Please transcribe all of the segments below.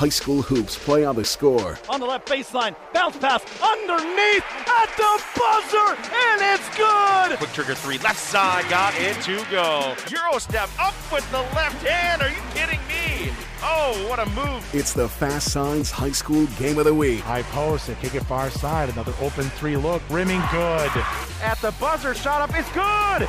High school hoops play on the score. On the left baseline, bounce pass underneath at the buzzer, and it's good. Quick trigger three, left side, got it to go. Euro step up with the left hand. Are you kidding me? Oh, what a move. It's the Fast Signs High School Game of the Week. High post and kick it far side. Another open three look, rimming good. At the buzzer, shot up, it's good.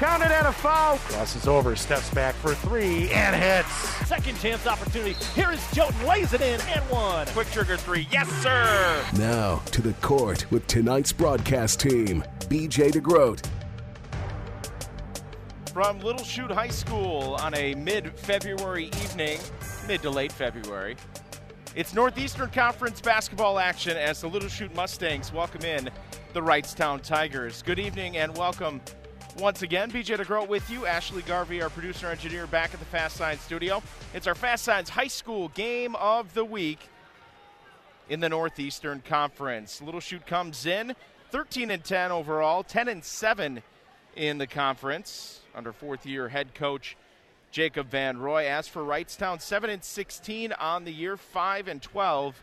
Counted and a foul. Crosses over, steps back for three, and hits. Second chance opportunity. Here is Jotun, lays it in, and one. Quick trigger three, yes, sir. Now to the court with tonight's broadcast team BJ DeGroat. From Little Chute High School on a mid February evening, mid to late February. It's Northeastern Conference basketball action as the Little Chute Mustangs welcome in the Wrightstown Tigers. Good evening and welcome once again, BJ DeGroat with you. Ashley Garvey, our producer engineer, back at the Fast Signs studio. It's our Fast Signs High School game of the week in the Northeastern Conference. Little Chute comes in 13 and 10 overall, 10 and 7 in the conference under fourth year head coach Jacob Van Roy. As for Wrightstown, 7 and 16 on the year, 5 and 12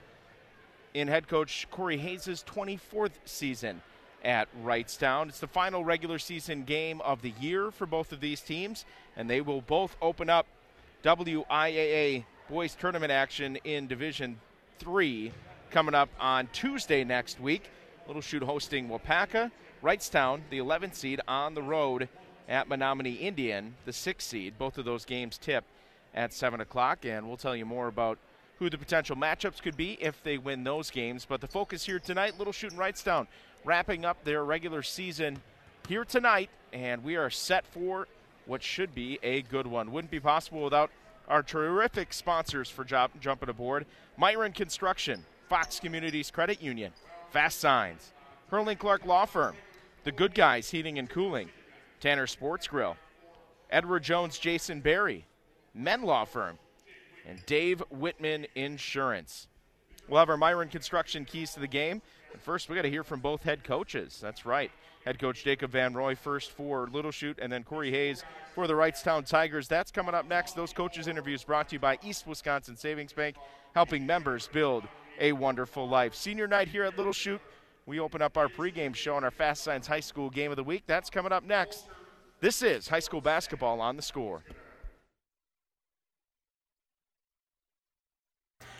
in head coach Corey Hayes' 24th season at Wrightstown. It's the final regular season game of the year for both of these teams, and they will both open up WIAA boys tournament action in Division 3 coming up on Tuesday next week. Little Chute hosting Waupaca. Wrightstown, the 11th seed, on the road at Menominee Indian, the 6th seed. Both of those games tip at 7 o'clock, and we'll tell you more about who the potential matchups could be if they win those games. But the focus here tonight, Little Chute and Wrightstown wrapping up their regular season here tonight, and we are set for what should be a good one. Wouldn't be possible without our terrific sponsors for job, jumping aboard Miron Construction, Fox Communities Credit Union, Fast Signs, Herrling Clark Law Firm, The Good Guys Heating and Cooling, Tanner Sports Grill, Edward Jones Jason Barry, Menn Law Firm, and Dave Whitman Insurance. We'll have our Miron Construction keys to the game. First, we got to hear from both head coaches. That's right. Head coach Jacob Van Roy first for Little Chute, and then Corey Hayes for the Wrightstown Tigers. That's coming up next. Those coaches' interviews brought to you by East Wisconsin Savings Bank, helping members build a wonderful life. Senior night here at Little Chute. We open up our pregame show on our Fast Signs High School Game of the Week. That's coming up next. This is high school basketball on the score.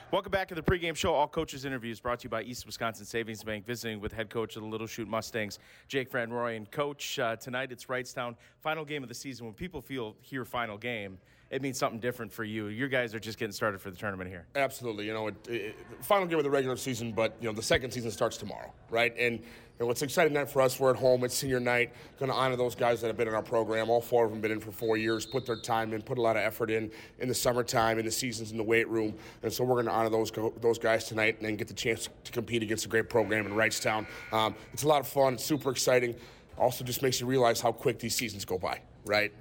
Welcome back to the pregame show. All coaches' interviews brought to you by East Wisconsin Savings Bank. Visiting with head coach of the Little Chute Mustangs, Jake Van Roy. And coach, uh, tonight it's Wrightstown, final game of the season. When people feel here final game, it means something different for you. You guys are just getting started for the tournament here. Absolutely. You know, it, it, final game of the regular season, but you know the second season starts tomorrow, right? And you know, it's an exciting night for us. We're at home. It's senior night. Going to honor those guys that have been in our program. All four of them been in for four years, put their time in, put a lot of effort in in the summertime, in the seasons, in the weight room. And so we're going to honor those those guys tonight and then get the chance to compete against a great program in Wrightstown. Um, it's a lot of fun. It's super exciting. Also, just makes you realize how quick these seasons go by, right?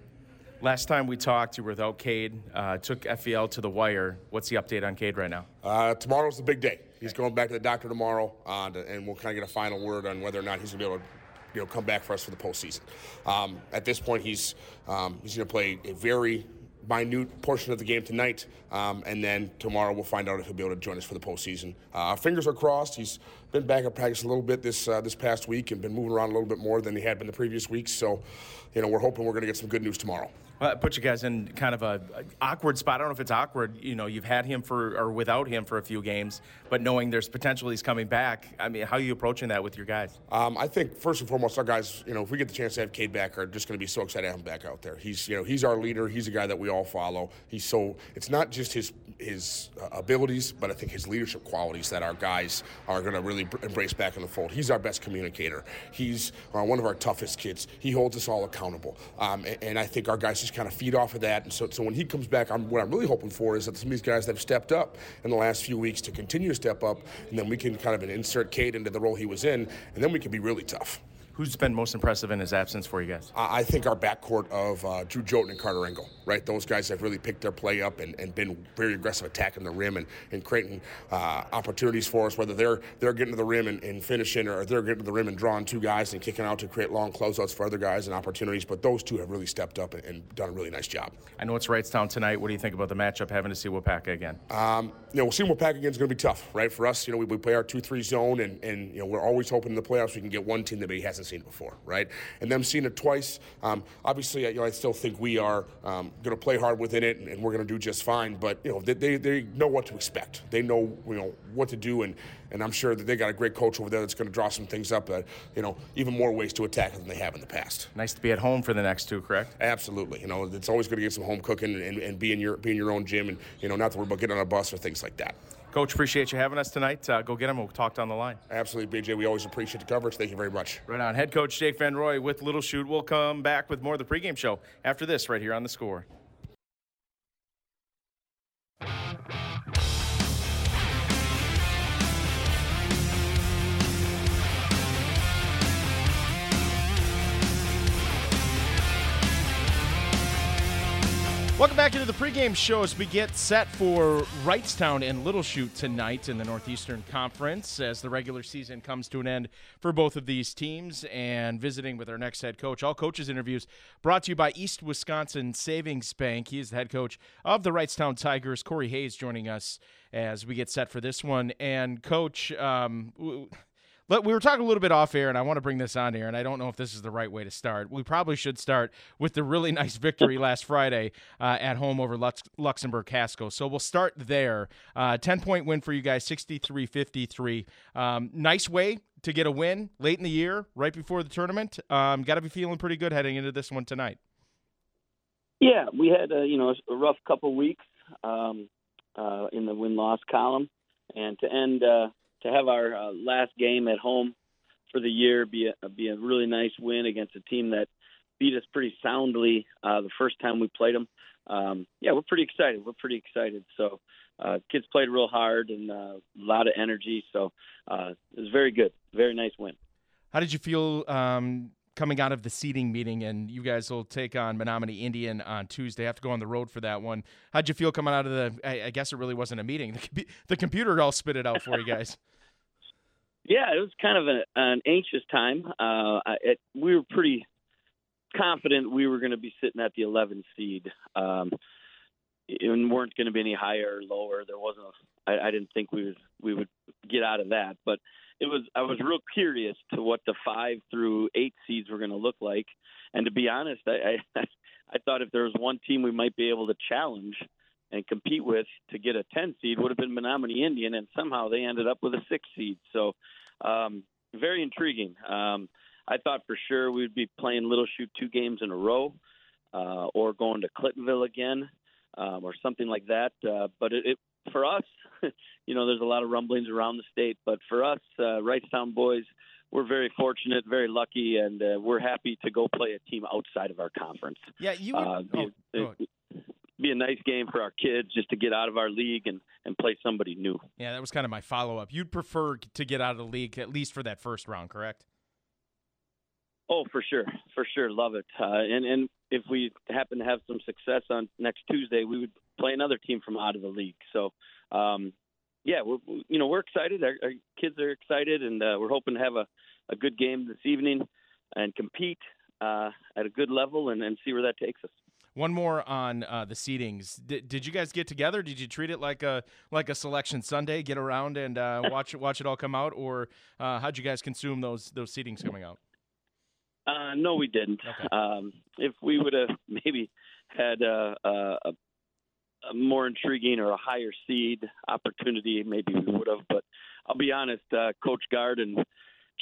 Last time we talked, you were without Cade. Uh, took FVL to the wire. What's the update on Cade right now? Uh, tomorrow's the big day. He's going back to the doctor tomorrow, uh, and we'll kind of get a final word on whether or not he's going to be able to you know, come back for us for the postseason. Um, at this point, he's um, he's going to play a very minute portion of the game tonight, um, and then tomorrow we'll find out if he'll be able to join us for the postseason. Uh, our fingers are crossed. He's been back at practice a little bit this uh, this past week and been moving around a little bit more than he had been the previous weeks. So, you know, we're hoping we're going to get some good news tomorrow. Well, put you guys in kind of a, a, awkward spot. I don't know if it's awkward. You know, you've had him for or without him for a few games, but knowing there's potential he's coming back. I mean, how are you approaching that with your guys? Um, I think first and foremost, our guys. You know, if we get the chance to have Cade back, are just going to be so excited to have him back out there. He's you know he's our leader. He's a guy that we all follow. He's so it's not just his his uh, abilities, but I think his leadership qualities that our guys are going to really embrace back in the fold. He's our best communicator. He's uh, one of our toughest kids. He holds us all accountable, um, and, and, I think our guys just kind of feed off of that. And so, so when he comes back, I'm, what I'm really hoping for is that some of these guys that have stepped up in the last few weeks to continue to step up, and then we can kind of insert Cade into the role he was in, and then we can be really tough. Who's been most impressive in his absence for you guys? I think our backcourt of uh, Drew Joten and Carter Engel, right? Those guys have really picked their play up and, and been very aggressive attacking the rim and, and creating uh, opportunities for us, whether they're they're getting to the rim and, and, finishing or they're getting to the rim and drawing two guys and kicking out to create long closeouts for other guys and opportunities. But those two have really stepped up and, and done a really nice job. I know it's Wrightstown tonight. What do you think about the matchup having to see Waupaca again? Um, you know, we'll see Waupaca again is going to be tough, right? For us, you know, we, we play our 2 3 zone and, and, you know, we're always hoping in the playoffs we can get one team that maybe hasn't seen before, right? And them seeing it twice, um, obviously, you know, I still think we are um, going to play hard within it, and, and we're going to do just fine. But you know, they, they, they know what to expect. They know you know what to do, and and I'm sure that they got a great coach over there that's going to draw some things up that you know even more ways to attack than they have in the past. Nice to be at home for the next two, correct? Absolutely. You know, it's always going to get some home cooking and, and be in your be in your own gym, and you know, not to worry about getting on a bus or things like that. Coach, appreciate you having us tonight. Uh, go get him. We'll talk down the line. Absolutely, BJ. We always appreciate the coverage. Thank you very much. Right on. Head coach Jake Van Roy with Little Chute. We'll come back with more of the pregame show after this, right here on the score. Welcome back into the pregame show as we get set for Wrightstown and Little Chute tonight in the Northeastern Conference as the regular season comes to an end for both of these teams and visiting with our next head coach. All coaches interviews brought to you by East Wisconsin Savings Bank. He is the head coach of the Wrightstown Tigers. Corey Hayes joining us as we get set for this one. And coach, um, we were talking a little bit off air, and I want to bring this on here, and I don't know if this is the right way to start. We probably should start with the really nice victory last Friday uh, at home over Lux- Luxemburg Casco. So we'll start there. Uh, 10 point win for you guys, 63 53. Um, nice way to get a win late in the year, right before the tournament. Um, Got to be feeling pretty good heading into this one tonight. Yeah, we had a, you know a rough couple weeks um, uh, in the win loss column, and to end uh, to have our uh, last game at home for the year be a, be a really nice win against a team that beat us pretty soundly uh, the first time we played them. Um, yeah, we're pretty excited. We're pretty excited. So uh, kids played real hard and uh, a lot of energy. So uh, it was very good. Very nice win. How did you feel um, coming out of the seating meeting, and you guys will take on Menominee Indian on Tuesday. I have to go on the road for that one. How'd you feel coming out of the? I, I guess it really wasn't a meeting. The, the computer all spit it out for you guys. yeah, it was kind of a, an anxious time. Uh, it, we were pretty confident we were going to be sitting at the 11 seed. Um, and weren't going to be any higher or lower. There wasn't. A, I, I didn't think we would we would get out of that, but it was I was real curious to what the five through eight seeds were going to look like, and to be honest, I, I I thought if there was one team we might be able to challenge and compete with to get a ten seed would have been Menominee Indian, and somehow they ended up with a six seed. So um, very intriguing. Um, I thought for sure we'd be playing Little Chute two games in a row, uh, or going to Clintonville again, um, or something like that. Uh, but it, it for us, you know, there's a lot of rumblings around the state, but for us, uh, Wrightstown boys, we're very fortunate, very lucky, and uh, we're happy to go play a team outside of our conference. Yeah, you would. Uh, be, oh, be a nice game for our kids just to get out of our league and, and play somebody new. Yeah, that was kind of my follow up. You'd prefer to get out of the league at least for that first round, correct? Oh, for sure, for sure, love it. Uh, and and if we happen to have some success on next Tuesday, we would play another team from out of the league. So, um, yeah, we're you know we're excited. Our, our kids are excited, and uh, we're hoping to have a, a good game this evening and compete uh, at a good level and, and see where that takes us. One more on uh, the seedings. Did, did you guys get together? Did you treat it like a like a selection Sunday? Get around and uh, watch watch it all come out, or uh, how'd you guys consume those those seedings coming out? Uh, no, we didn't. Okay. Um, if we would have maybe had a, a, a, more intriguing or a higher seed opportunity, maybe we would have. But I'll be honest, uh, Coach Gard and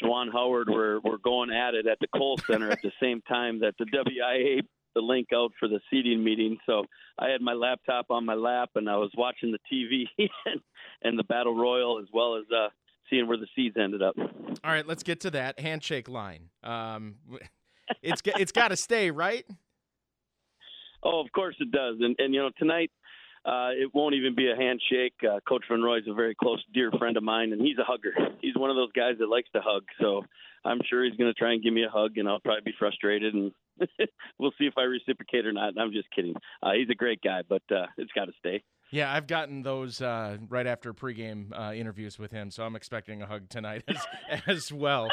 Juwan Howard were, were going at it at the Kohl Center at the same time that the WIA the link out for the seating meeting. So I had my laptop on my lap and I was watching the TV and, and the battle royal as well as uh, seeing where the seeds ended up. All right, let's get to that handshake line. Um, it's it's got to stay right. Oh, of course it does. And and you know tonight uh, it won't even be a handshake. Uh, Coach Van Roy is a very close, dear friend of mine, and he's a hugger. He's one of those guys that likes to hug. So I'm sure he's going to try and give me a hug, and I'll probably be frustrated, and we'll see if I reciprocate or not. I'm just kidding. Uh, he's a great guy, but uh, it's got to stay. Yeah, I've gotten those uh, right after pregame uh, interviews with him, so I'm expecting a hug tonight as, as well.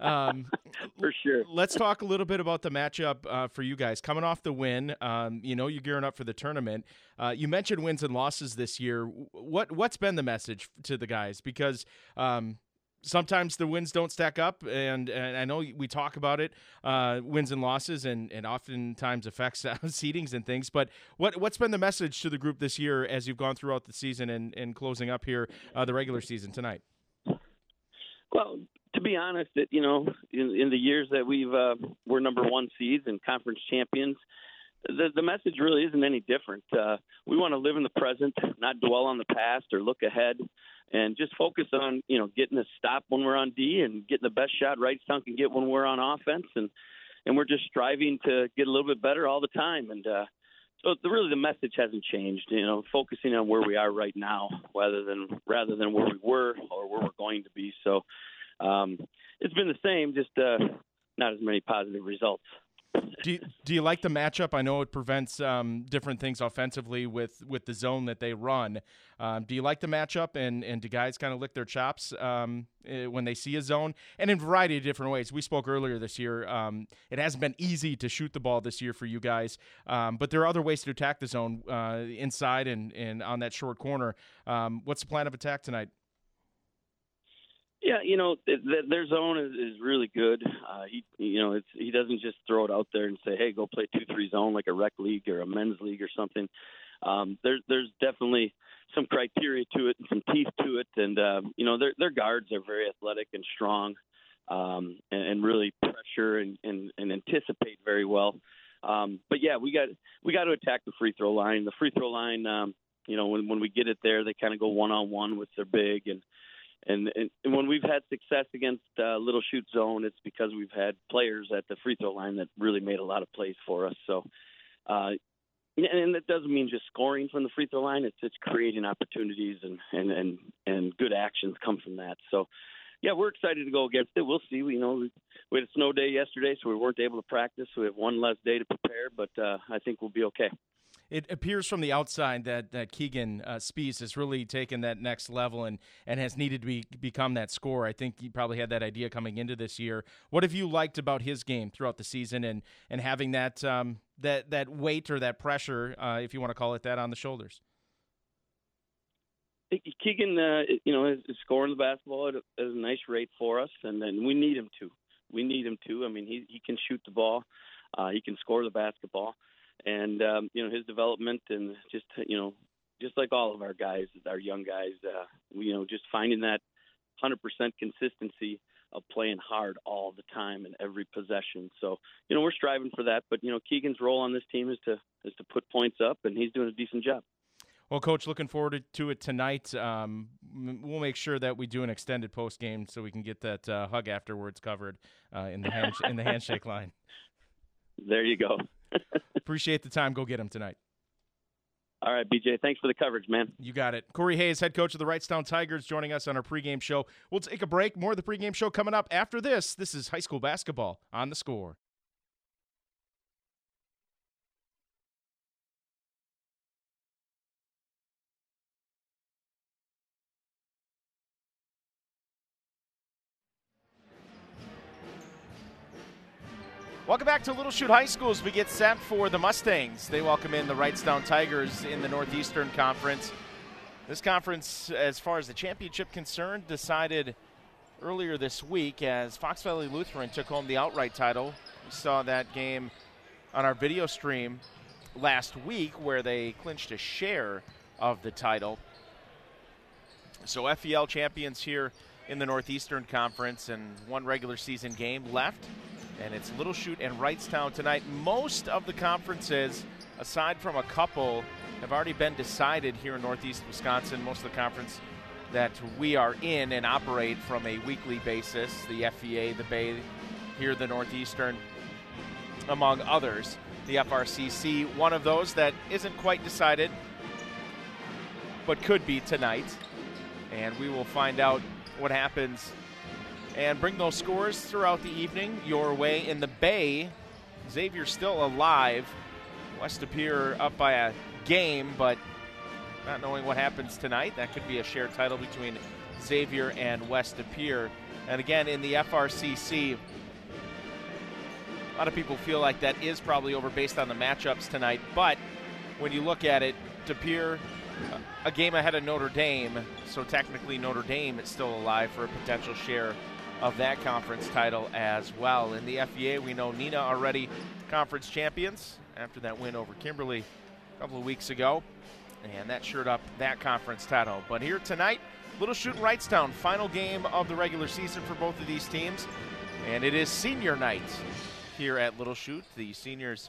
Um, for sure. Let's talk a little bit about the matchup uh, for you guys. Coming off the win, um, you know you're gearing up for the tournament. Uh, you mentioned wins and losses this year. What what's been the message to the guys? Because um, sometimes the wins don't stack up, and, and I know we talk about it, uh, wins and losses, and, and oftentimes affects seedings and things. But what what's been the message to the group this year as you've gone throughout the season and, and closing up here uh, the regular season tonight? Well, to be honest, that you know, in, in the years that we've uh, we're number one seeds and conference champions. The, the message really isn't any different. Uh, we want to live in the present, not dwell on the past or look ahead and just focus on you know getting a stop when we're on D and getting the best shot right Wrightstown can get when we're on offense, and and we're just striving to get a little bit better all the time. And uh, so the, really the message hasn't changed. You know, focusing on where we are right now, rather than rather than where we were or where we're going to be. So um, it's been the same, just uh, not as many positive results do you, do you like the matchup? I know it prevents um, different things offensively with, with the zone that they run. Um, do you like the matchup, and, and do guys kind of lick their chops um, eh, when they see a zone? And in a variety of different ways. We spoke earlier this year. Um, it hasn't been easy to shoot the ball this year for you guys, um, but there are other ways to attack the zone uh, inside and, and on that short corner. Um, what's the plan of attack tonight? Yeah, you know, th- th- their zone is, is really good. Uh, he, you know, it's he doesn't just throw it out there and say, "Hey, go play two three zone like a rec league or a men's league or something." Um, there's there's definitely some criteria to it and some teeth to it, and uh, you know, their their guards are very athletic and strong, um, and, and really pressure and, and, and anticipate very well. Um, but yeah, we got we got to attack the free throw line. The free throw line, um, you know, when when we get it there, they kind of go one on one with their big and and, and, and when we've had success against uh, Little Chute Zone, it's because we've had players at the free throw line that really made a lot of plays for us. So, uh, and that doesn't mean just scoring from the free throw line. It's it's creating opportunities and and and and good actions come from that. So, yeah, we're excited to go against it. We'll see. We know we had a snow day yesterday, so we weren't able to practice. We have one less day to prepare, but uh, I think we'll be okay it appears from the outside that, that Keegan uh, Spies has really taken that next level and, and has needed to be, become that scorer. I think he probably had that idea coming into this year. What have you liked about his game throughout the season and, and having that um, that that weight or that pressure, uh, if you want to call it that, on the shoulders? Keegan, uh, you know, is, is scoring the basketball at a, at a nice rate for us, and then we need him to. We need him to. I mean, he he can shoot the ball, uh, he can score the basketball and um, you know his development and just you know just like all of our guys, our young guys, uh, you know, just finding that 100% consistency of playing hard all the time in every possession. So, you know, we're striving for that. But you know, Keegan's role on this team is to is to put points up, and he's doing a decent job. Well, coach, looking forward to it tonight. Um, we'll make sure that we do an extended post game so we can get that uh, hug afterwards covered uh, in the hand, in the handshake line. There you go. Appreciate the time. Go get him tonight. All right, BJ. Thanks for the coverage, man. You got it. Corey Hayes, head coach of the Wrightstown Tigers, joining us on our pregame show. We'll take a break. More of the pregame show coming up after this. This is high school basketball on the score. Welcome back to Little Chute High School as we get set for the Mustangs. They welcome in the Wrightstown Tigers in the Northeastern Conference. This conference, as far as the championship concerned, decided earlier this week as Fox Valley Lutheran took home the outright title. We saw that game on our video stream last week where they clinched a share of the title. So FVL champions here in the Northeastern Conference and one regular season game left and it's Little Chute and Wrightstown tonight. Most of the conferences, aside from a couple, have already been decided here in Northeast Wisconsin. Most of the conference that we are in and operate from a weekly basis, the FVA, the Bay, here the Northeastern, among others. The FRCC, one of those that isn't quite decided, but could be tonight. And we will find out what happens and bring those scores throughout the evening your way. In the Bay, Xavier still alive. West Pere up by a game, but not knowing what happens tonight. That could be a shared title between Xavier and West Pere. And again, in the FRCC, a lot of people feel like that is probably over based on the matchups tonight. But when you look at it, Pere, a game ahead of Notre Dame, so technically Notre Dame is still alive for a potential share of that conference title as well. In the FVA, we know Neenah already conference champions after that win over Kimberly a couple of weeks ago, and that shored up that conference title. But here tonight, Little Chute and Wrightstown, final game of the regular season for both of these teams, and it is senior night here at Little Chute. The seniors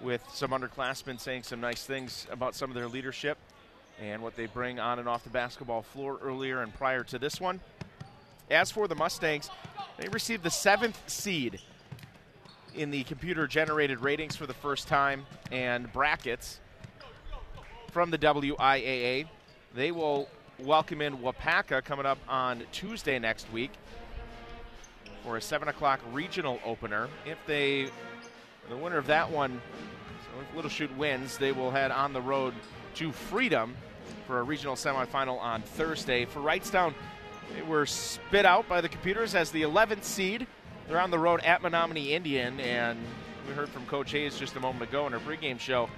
with some underclassmen saying some nice things about some of their leadership and what they bring on and off the basketball floor earlier and prior to this one. As for the Mustangs, they received the seventh seed in the computer generated ratings for the first time and brackets from the WIAA. They will welcome in Waupaca coming up on Tuesday next week for a 7 o'clock regional opener. If they, the winner of that one, so if Little Chute wins, they will head on the road to Freedom for a regional semifinal on Thursday. For Wrightstown, they were spit out by the computers as the 11th seed. They're on the road at Menominee Indian, and we heard from Coach Hayes just a moment ago in our pregame show.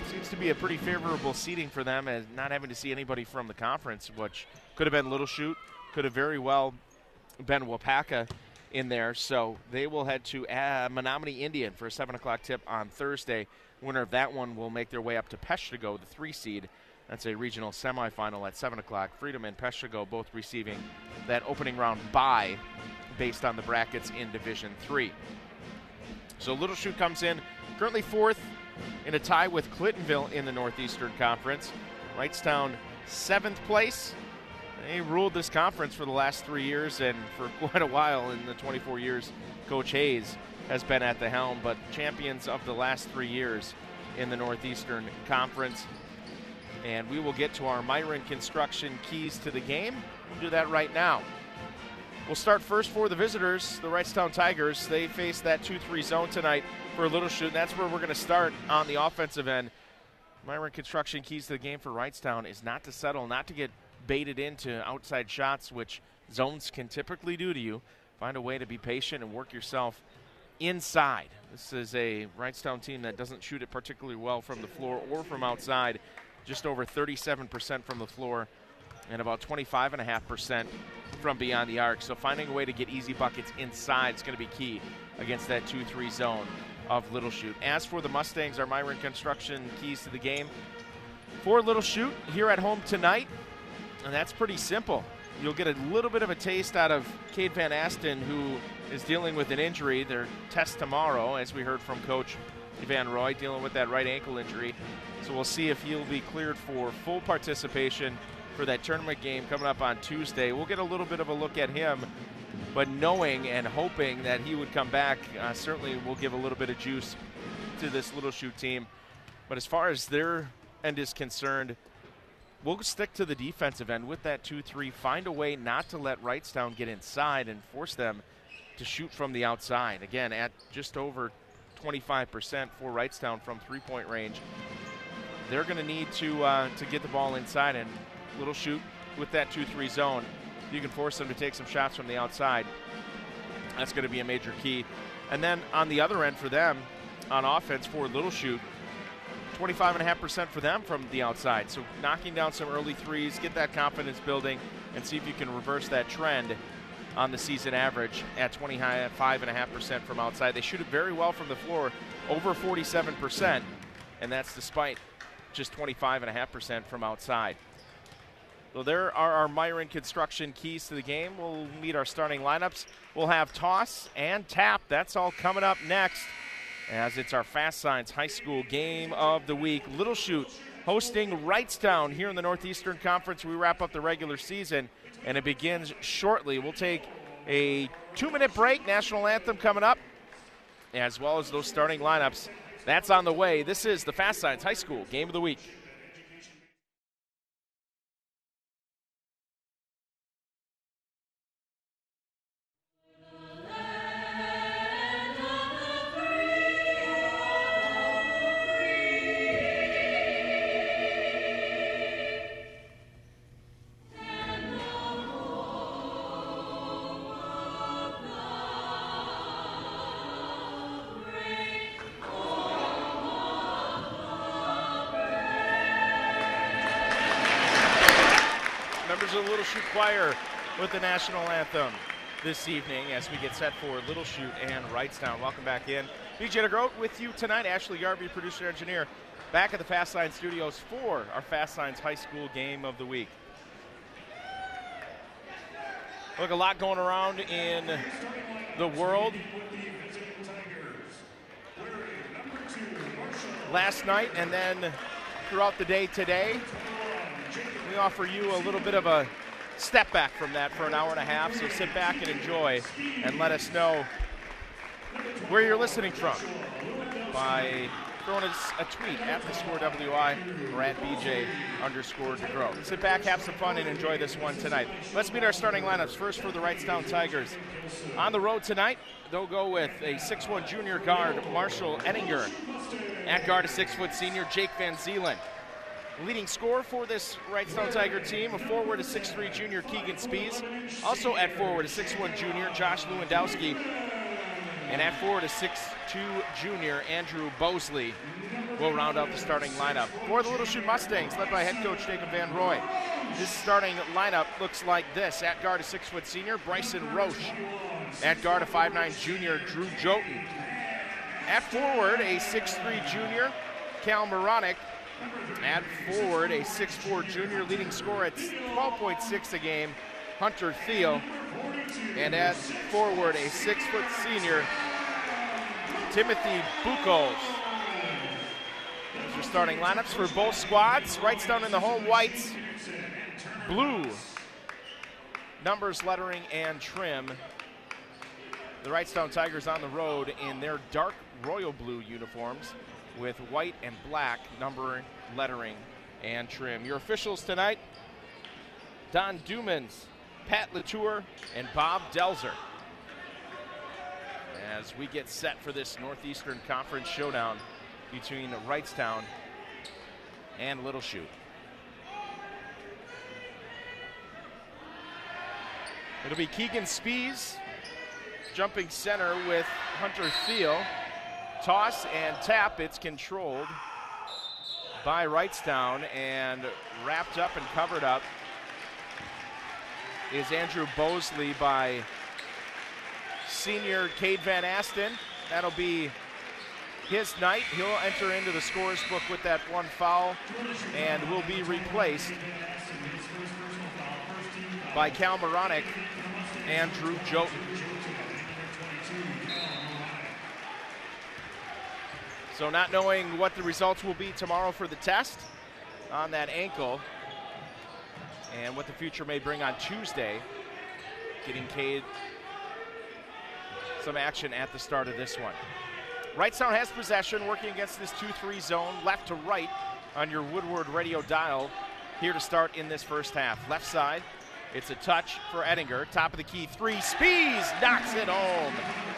It seems to be a pretty favorable seating for them, as not having to see anybody from the conference, which could have been Little Chute, could have very well been Waupaca in there. So they will head to uh, Menominee Indian for a 7 o'clock tip on Thursday. winner of that one will make their way up to Peshtigo, the three seed, that's a regional semifinal at 7 o'clock. Freedom and Peshtigo both receiving that opening round bye based on the brackets in Division 3. So Little Chute comes in currently fourth in a tie with Clintonville in the Northeastern Conference. Wrightstown seventh place. They ruled this conference for the last three years and for quite a while in the 24 years Coach Hayes has been at the helm, but champions of the last three years in the Northeastern Conference and we will get to our Miron Construction keys to the game. We'll do that right now. We'll start first for the visitors, the Wrightstown Tigers. They face that 2 3 zone tonight for a Little Chute. That's where we're going to start on the offensive end. Miron Construction keys to the game for Wrightstown is not to settle, not to get baited into outside shots, which zones can typically do to you. Find a way to be patient and work yourself inside. This is a Wrightstown team that doesn't shoot it particularly well from the floor or from outside just over 37% from the floor and about 25.5% from beyond the arc. So finding a way to get easy buckets inside is going to be key against that 2 3 zone of Little Chute. As for the Mustangs, our Miron Construction keys to the game. For Little Chute here at home tonight, and that's pretty simple. You'll get a little bit of a taste out of Cade Van Asten, who is dealing with an injury. Their test tomorrow, as we heard from Coach Van Roy, dealing with that right ankle injury. So we'll see if he'll be cleared for full participation for that tournament game coming up on Tuesday. We'll get a little bit of a look at him, but knowing and hoping that he would come back uh, certainly will give a little bit of juice to this Little Chute team. But as far as their end is concerned, we'll stick to the defensive end with that 2 3. Find a way not to let Wrightstown get inside and force them to shoot from the outside. Again, at just over 25% for Wrightstown from three point range they're going to need to uh, to get the ball inside and Little Chute with that 2-3 zone. You can force them to take some shots from the outside. That's going to be a major key. And then on the other end for them, on offense for Little Chute, 25.5% for them from the outside. So knocking down some early threes, get that confidence building, and see if you can reverse that trend on the season average at 25.5% from outside. They shoot it very well from the floor, over 47%, and that's despite just 25.5% from outside. So there are our Miron construction keys to the game. We'll meet our starting lineups. We'll have toss and tap. That's all coming up next as it's our Fast Signs High School game of the week. Little Chute hosting Wrightstown here in the Northeastern Conference. We wrap up the regular season and it begins shortly. We'll take a two minute break, national anthem coming up, as well as those starting lineups. That's on the way. This is the Fast Signs High School game of the week. National anthem this evening as we get set for Little Chute and Wrightstown. Welcome back in. BJ DeGroat with you tonight. Ashley Garvey, producer engineer, back at the Fast Signs studios for our Fast Signs High School game of the week. Look, a lot going around in the world. Last night and then throughout the day today, we offer you a little bit of a step back from that for an hour and a half. So sit back and enjoy and let us know where you're listening from by throwing us a tweet at the score WI or at BJ underscore DeGroat. Sit back, have some fun, and enjoy this one tonight. Let's meet our starting lineups. First for the Wrightstown Tigers. On the road tonight, they'll go with a 6'1 junior guard, Marshall Ettinger. At guard, a 6 foot senior, Jake Van Zeelen. Leading scorer for this Wrightstown Tiger team, a forward, a 6'3 junior, Keegan Spees. Also at forward, a 6'1 junior, Josh Lewandowski. And at forward, a 6'2 junior, Andrew Bosley, will round out the starting lineup. For the Little Chute Mustangs, led by head coach Jacob Van Roy. This starting lineup looks like this. At guard, a 6-foot senior, Bryson Roche. At guard, a 5'9 junior, Drew Joten. At forward, a 6'3 junior, Cal Moronic. At forward, a 6'4 junior, leading scorer at 12.6 a game, Hunter Theo. And at forward, a 6-foot senior, Timothy Buchholz. Those are starting lineups for both squads. Wrightstown in the home whites, blue numbers, lettering, and trim. The Wrightstown Tigers on the road in their dark royal blue uniforms with white and black numbering, lettering, and trim. Your officials tonight Don Dumans, Pat Latour, and Bob Delzer. As we get set for this Northeastern Conference showdown between Wrightstown and Little Chute. It'll be Keegan Spees jumping center with Hunter Theo. Toss and tap, it's controlled by Wrightstown and wrapped up and covered up is Andrew Bosley by senior Cade Van Asten. That'll be his night. He'll enter into the scores book with that one foul and will be replaced by Cal Moronic and Drew So not knowing what the results will be tomorrow for the test on that ankle and what the future may bring on Tuesday, getting Cade some action at the start of this one. Wrightstown has possession, working against this 2-3 zone, left to right on your Woodward radio dial here to start in this first half. Left side, it's a touch for Ettinger. Top of the key, three. Spees knocks it home.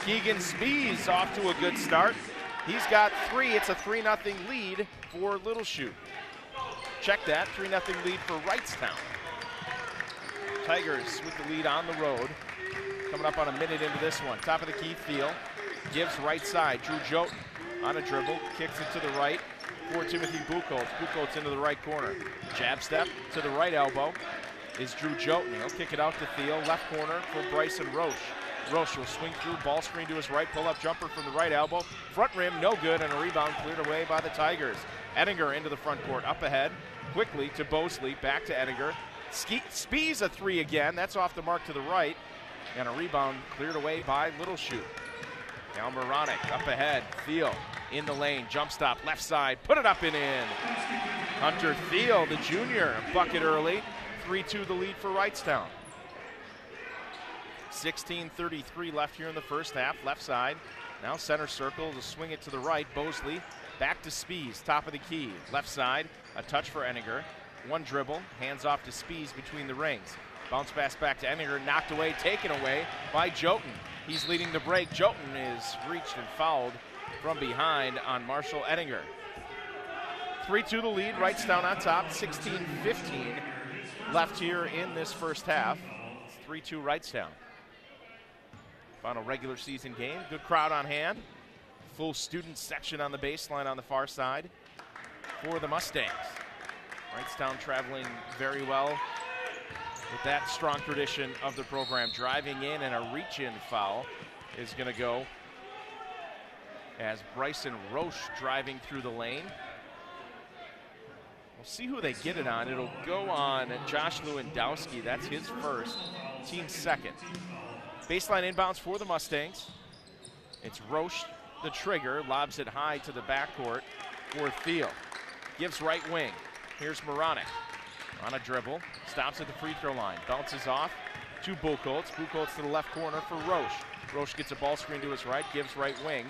Keegan Spees off to a good start. He's got three. It's a 3 0 lead for Little Chute. Check that 3 0 lead for Wrightstown. Tigers with the lead on the road. Coming up on a minute into this one. Top of the key, Thiel. Gives right side. Drew Joten on a dribble. Kicks it to the right for Timothy Buchholz. Buchholz into the right corner. Jab step to the right elbow is Drew Joten. He'll kick it out to Thiel. Left corner for Bryson Roche. Roche will swing through, ball screen to his right, pull up jumper from the right elbow. Front rim, no good, and a rebound cleared away by the Tigers. Ettinger into the front court, up ahead, quickly to Bosley, back to Ettinger. Ski- Spees a three again. That's off the mark to the right. And a rebound cleared away by Little Chute. Now Moronic up ahead. Thiel in the lane. Jump stop left side. Put it up and in. Hunter Thiel, the junior, bucket early. 3 2 the lead for Wrightstown. 16.33 left here in the first half. Left side. Now center circle to swing it to the right. Bosley back to Spees. Top of the key. Left side. A touch for Ettinger. One dribble. Hands off to Spees between the rings. Bounce pass back to Ettinger. Knocked away. Taken away by Jotun. He's leading the break. Jotun is reached and fouled from behind on Marshall Ettinger. 3 2 the lead. Wrightstown on top. 16 15 left here in this first half. 3 2 Wrightstown. Final regular season game. Good crowd on hand. Full student section on the baseline on the far side for the Mustangs. Wrightstown traveling very well with that strong tradition of the program. Driving in and a reach in foul is going to go as Bryson Roche driving through the lane. We'll see who they get it on. It'll go on Josh Lewandowski. That's his first, team second. Baseline inbounds for the Mustangs. It's Roche, the trigger, lobs it high to the backcourt for Thiel. Gives right wing. Here's Moronic on a dribble. Stops at the free throw line. Bounces off to Buchholz. Buchholz to the left corner for Roche. Roche gets a ball screen to his right, gives right wing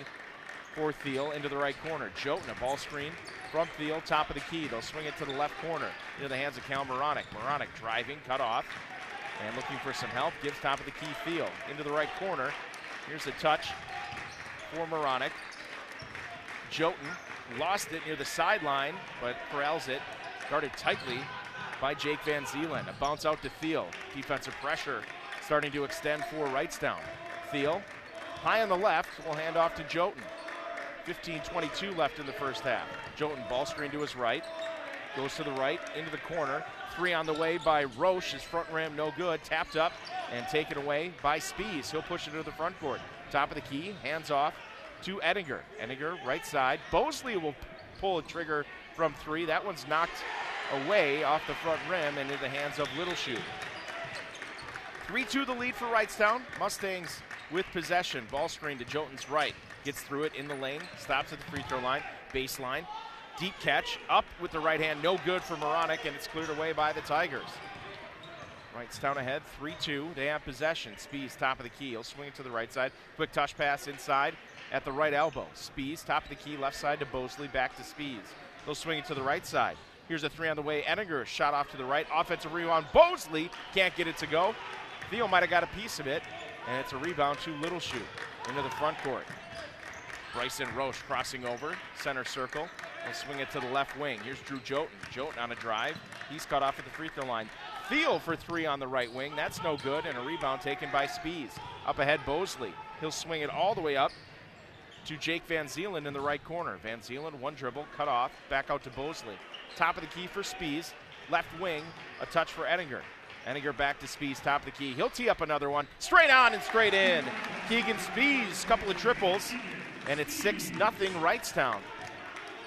for Thiel into the right corner. Jotun, a ball screen from Thiel, top of the key. They'll swing it to the left corner into the hands of Cal Moronic. Moronic driving, cut off, and looking for some help. Gives top of the key Thiel into the right corner. Here's a touch for Moronic. Jotun lost it near the sideline, but corrals it. Guarded tightly by Jake Van Zeelen. A bounce out to Thiel. Defensive pressure starting to extend for Wrightstown. Thiel, high on the left, will hand off to Jotun. 15-22 left in the first half. Jotun ball screen to his right. Goes to the right, into the corner. Three on the way by Roche. His front rim no good. Tapped up and taken away by Spees. He'll push it to the front court. Top of the key, hands off to Ettinger. Ettinger, right side. Bosley will pull a trigger from three. That one's knocked away off the front rim and into the hands of Little Shoe. 3-2 the lead for Wrightstown. Mustangs with possession. Ball screen to Jotun's right. Gets through it in the lane. Stops at the free throw line. Baseline. Deep catch. Up with the right hand. No good for Moronic, and it's cleared away by the Tigers. Wrightstown ahead, 3-2. They have possession. Spees, top of the key. He'll swing it to the right side. Quick touch pass inside at the right elbow. Spees, top of the key, left side to Bosley, back to Spees. They'll swing it to the right side. Here's a three on the way. Ettinger shot off to the right. Offensive rebound. Bosley can't get it to go. Theo might have got a piece of it, and it's a rebound to Little Shoe into the front court. Bryson Roche crossing over, center circle. Swing it to the left wing. Here's Drew Jotun. Jotun on a drive. He's cut off at the free throw line. Thiel for three on the right wing. That's no good, and a rebound taken by Spees. Up ahead, Bosley. He'll swing it all the way up to Jake Van Zeelen in the right corner. Van Zeelen, one dribble, cut off, back out to Bosley. Top of the key for Spees. Left wing, a touch for Ettinger. Ettinger back to Spees, top of the key. He'll tee up another one. Straight on and straight in. Keegan Spees, couple of triples, and it's 6 0 Wrightstown.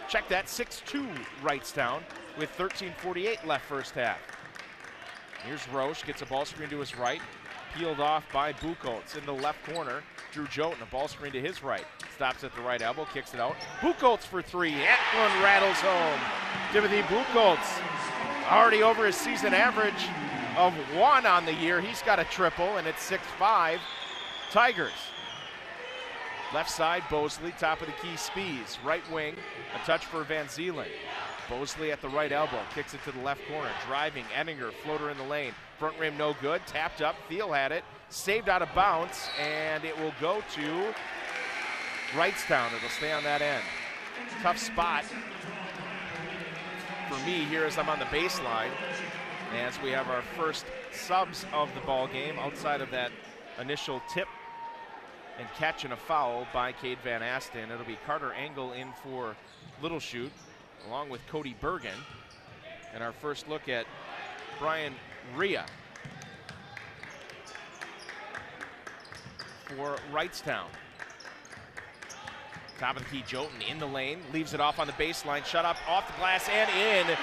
Check that, 6 2 Wrightstown with 13.48 left first half. Here's Roche, gets a ball screen to his right. Peeled off by Buchholz in the left corner. Drew Jotun, a ball screen to his right. Stops at the right elbow, kicks it out. Buchholz for three. That one rattles home. Timothy Buchholz, already over his season average of one on the year. He's got a triple, and it's 6 5. Tigers. Left side, Bosley, top of the key, Spees. Right wing, a touch for Van Zeelen. Bosley at the right elbow, kicks it to the left corner. Driving, Ettinger, floater in the lane. Front rim no good, tapped up, Thiel had it, saved out of bounds, and it will go to Wrightstown. It'll stay on that end. Tough spot for me here as I'm on the baseline. As we have our first subs of the ball game outside of that initial tip and catch and a foul by Cade Van Asten. It'll be Carter Engel in for Little Chute, along with Cody Bergen. And our first look at Brian Rhea for Wrightstown. Top of the key, Jotun in the lane, leaves it off on the baseline, shut up off the glass and in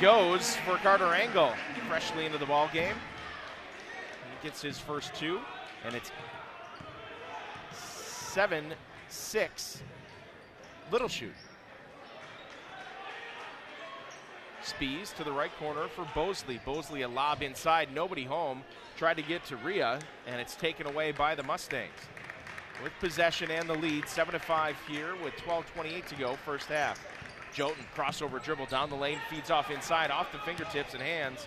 goes for Carter Engel. freshly into the ball game. He gets his first two, and it's 7 6 Little Chute. Spees to the right corner for Bosley. Bosley a lob inside, nobody home. Tried to get to Rhea, and it's taken away by the Mustangs. With possession and the lead, 7 to 5 here with 12.28 to go, first half. Jotun crossover dribble down the lane, feeds off inside, off the fingertips and hands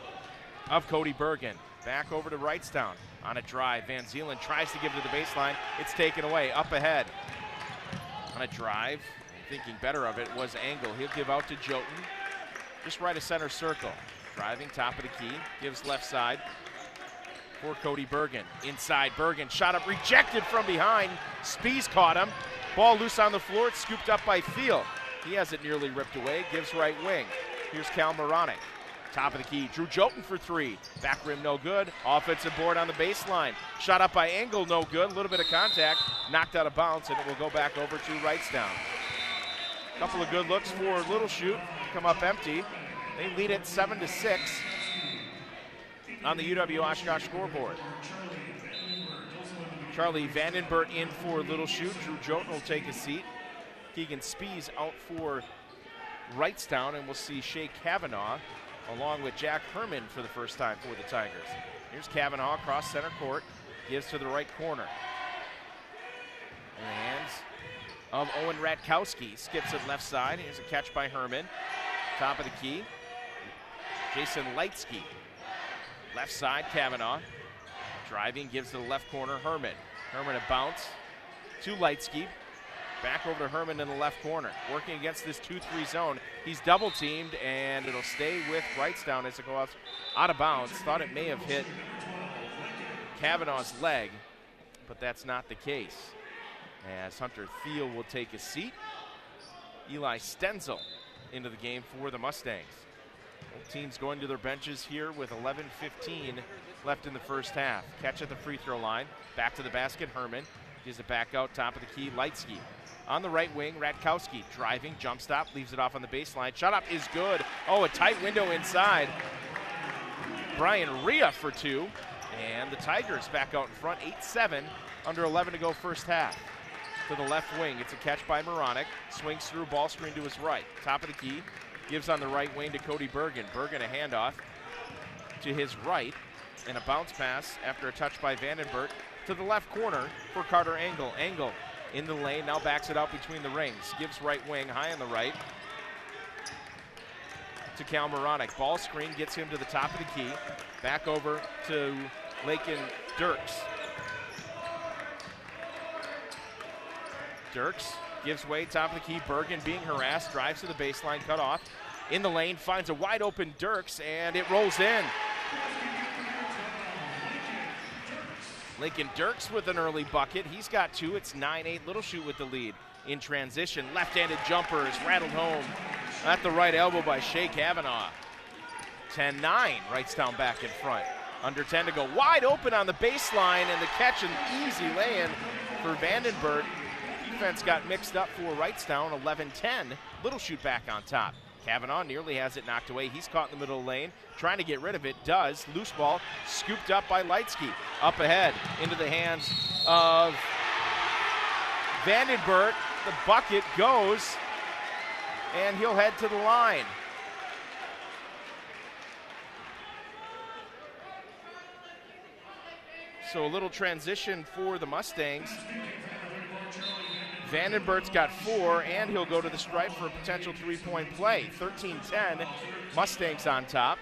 of Cody Bergen. Back over to Wrightstown on a drive. Van Zeelen tries to give it to the baseline. It's taken away, up ahead. On a drive, thinking better of it, was Engel. He'll give out to Jotun just right of center circle. Driving top of the key, gives left side for Cody Bergen. Inside, Bergen shot up, rejected from behind. Spees caught him. Ball loose on the floor, it's scooped up by Field. He has it nearly ripped away, gives right wing. Here's Cal Moronic. Top of the key, Drew Jotun for three. Back rim, no good. Offensive board on the baseline. Shot up by Engel, no good. A little bit of contact, knocked out of bounds, and it will go back over to Wrightstown. Couple of good looks for Little Chute. come up empty. They lead it seven to six on the UW Oshkosh scoreboard. Charlie Vandenberg in for Little Chute. Drew Jotun will take a seat. Keegan Spees out for Wrightstown, and we'll see Shea Kavanaugh along with Jack Herman for the first time for the Tigers. Here's Kavanaugh across center court, gives to the right corner. In the hands of Owen Ratkowski, skips it left side. Here's a catch by Herman. Top of the key, Jason Lightsky. Left side, Kavanaugh. Driving, gives to the left corner, Herman. Herman a bounce to Lightsky. Back over to Herman in the left corner. Working against this 2 3 zone. He's double teamed, and it'll stay with Wrightstown as it goes out of bounds. Thought it may have hit Kavanaugh's leg, but that's not the case. As Hunter Thiel will take a seat. Eli Stenzel into the game for the Mustangs. Both teams going to their benches here with 11-15 left in the first half. Catch at the free throw line. Back to the basket, Herman. Gives it back out, top of the key, Lightsky. On the right wing, Ratkowski driving, jump stop, leaves it off on the baseline. Shot up is good. Oh, a tight window inside. Brian Rhea for two. And the Tigers back out in front, 8-7, under 11 to go first half. To the left wing, it's a catch by Moronic. Swings through, ball screen to his right. Top of the key, gives on the right wing to Cody Bergen. Bergen a handoff to his right, and a bounce pass after a touch by Vandenberg to the left corner for Carter Engel. Engel in the lane, now backs it out between the rings. Gives right wing, high on the right to Cal Moronic. Ball screen gets him to the top of the key. Back over to Lakin Dirks. Dirks gives way, top of the key. Bergen being harassed, drives to the baseline, cut off. In the lane, finds a wide open Dirks, and it rolls in. Lincoln Dirks with an early bucket. He's got two. It's 9 8. Little Chute with the lead. In transition, left handed jumper is rattled home at the right elbow by Shea Kavanaugh. 10 9. Wrightstown back in front. Under 10 to go. Wide open on the baseline, and the catch an easy lay in for Vandenberg. Defense got mixed up for Wrightstown. 11 10. Little Chute back on top. Kavanaugh nearly has it knocked away. He's caught in the middle lane, trying to get rid of it. Does. Loose ball scooped up by Lightsky. Up ahead into the hands of Vandenberg. The bucket goes, and he'll head to the line. So a little transition for the Mustangs. Vandenberg's got four, and he'll go to the stripe for a potential three point play. 13 10, Mustangs on top.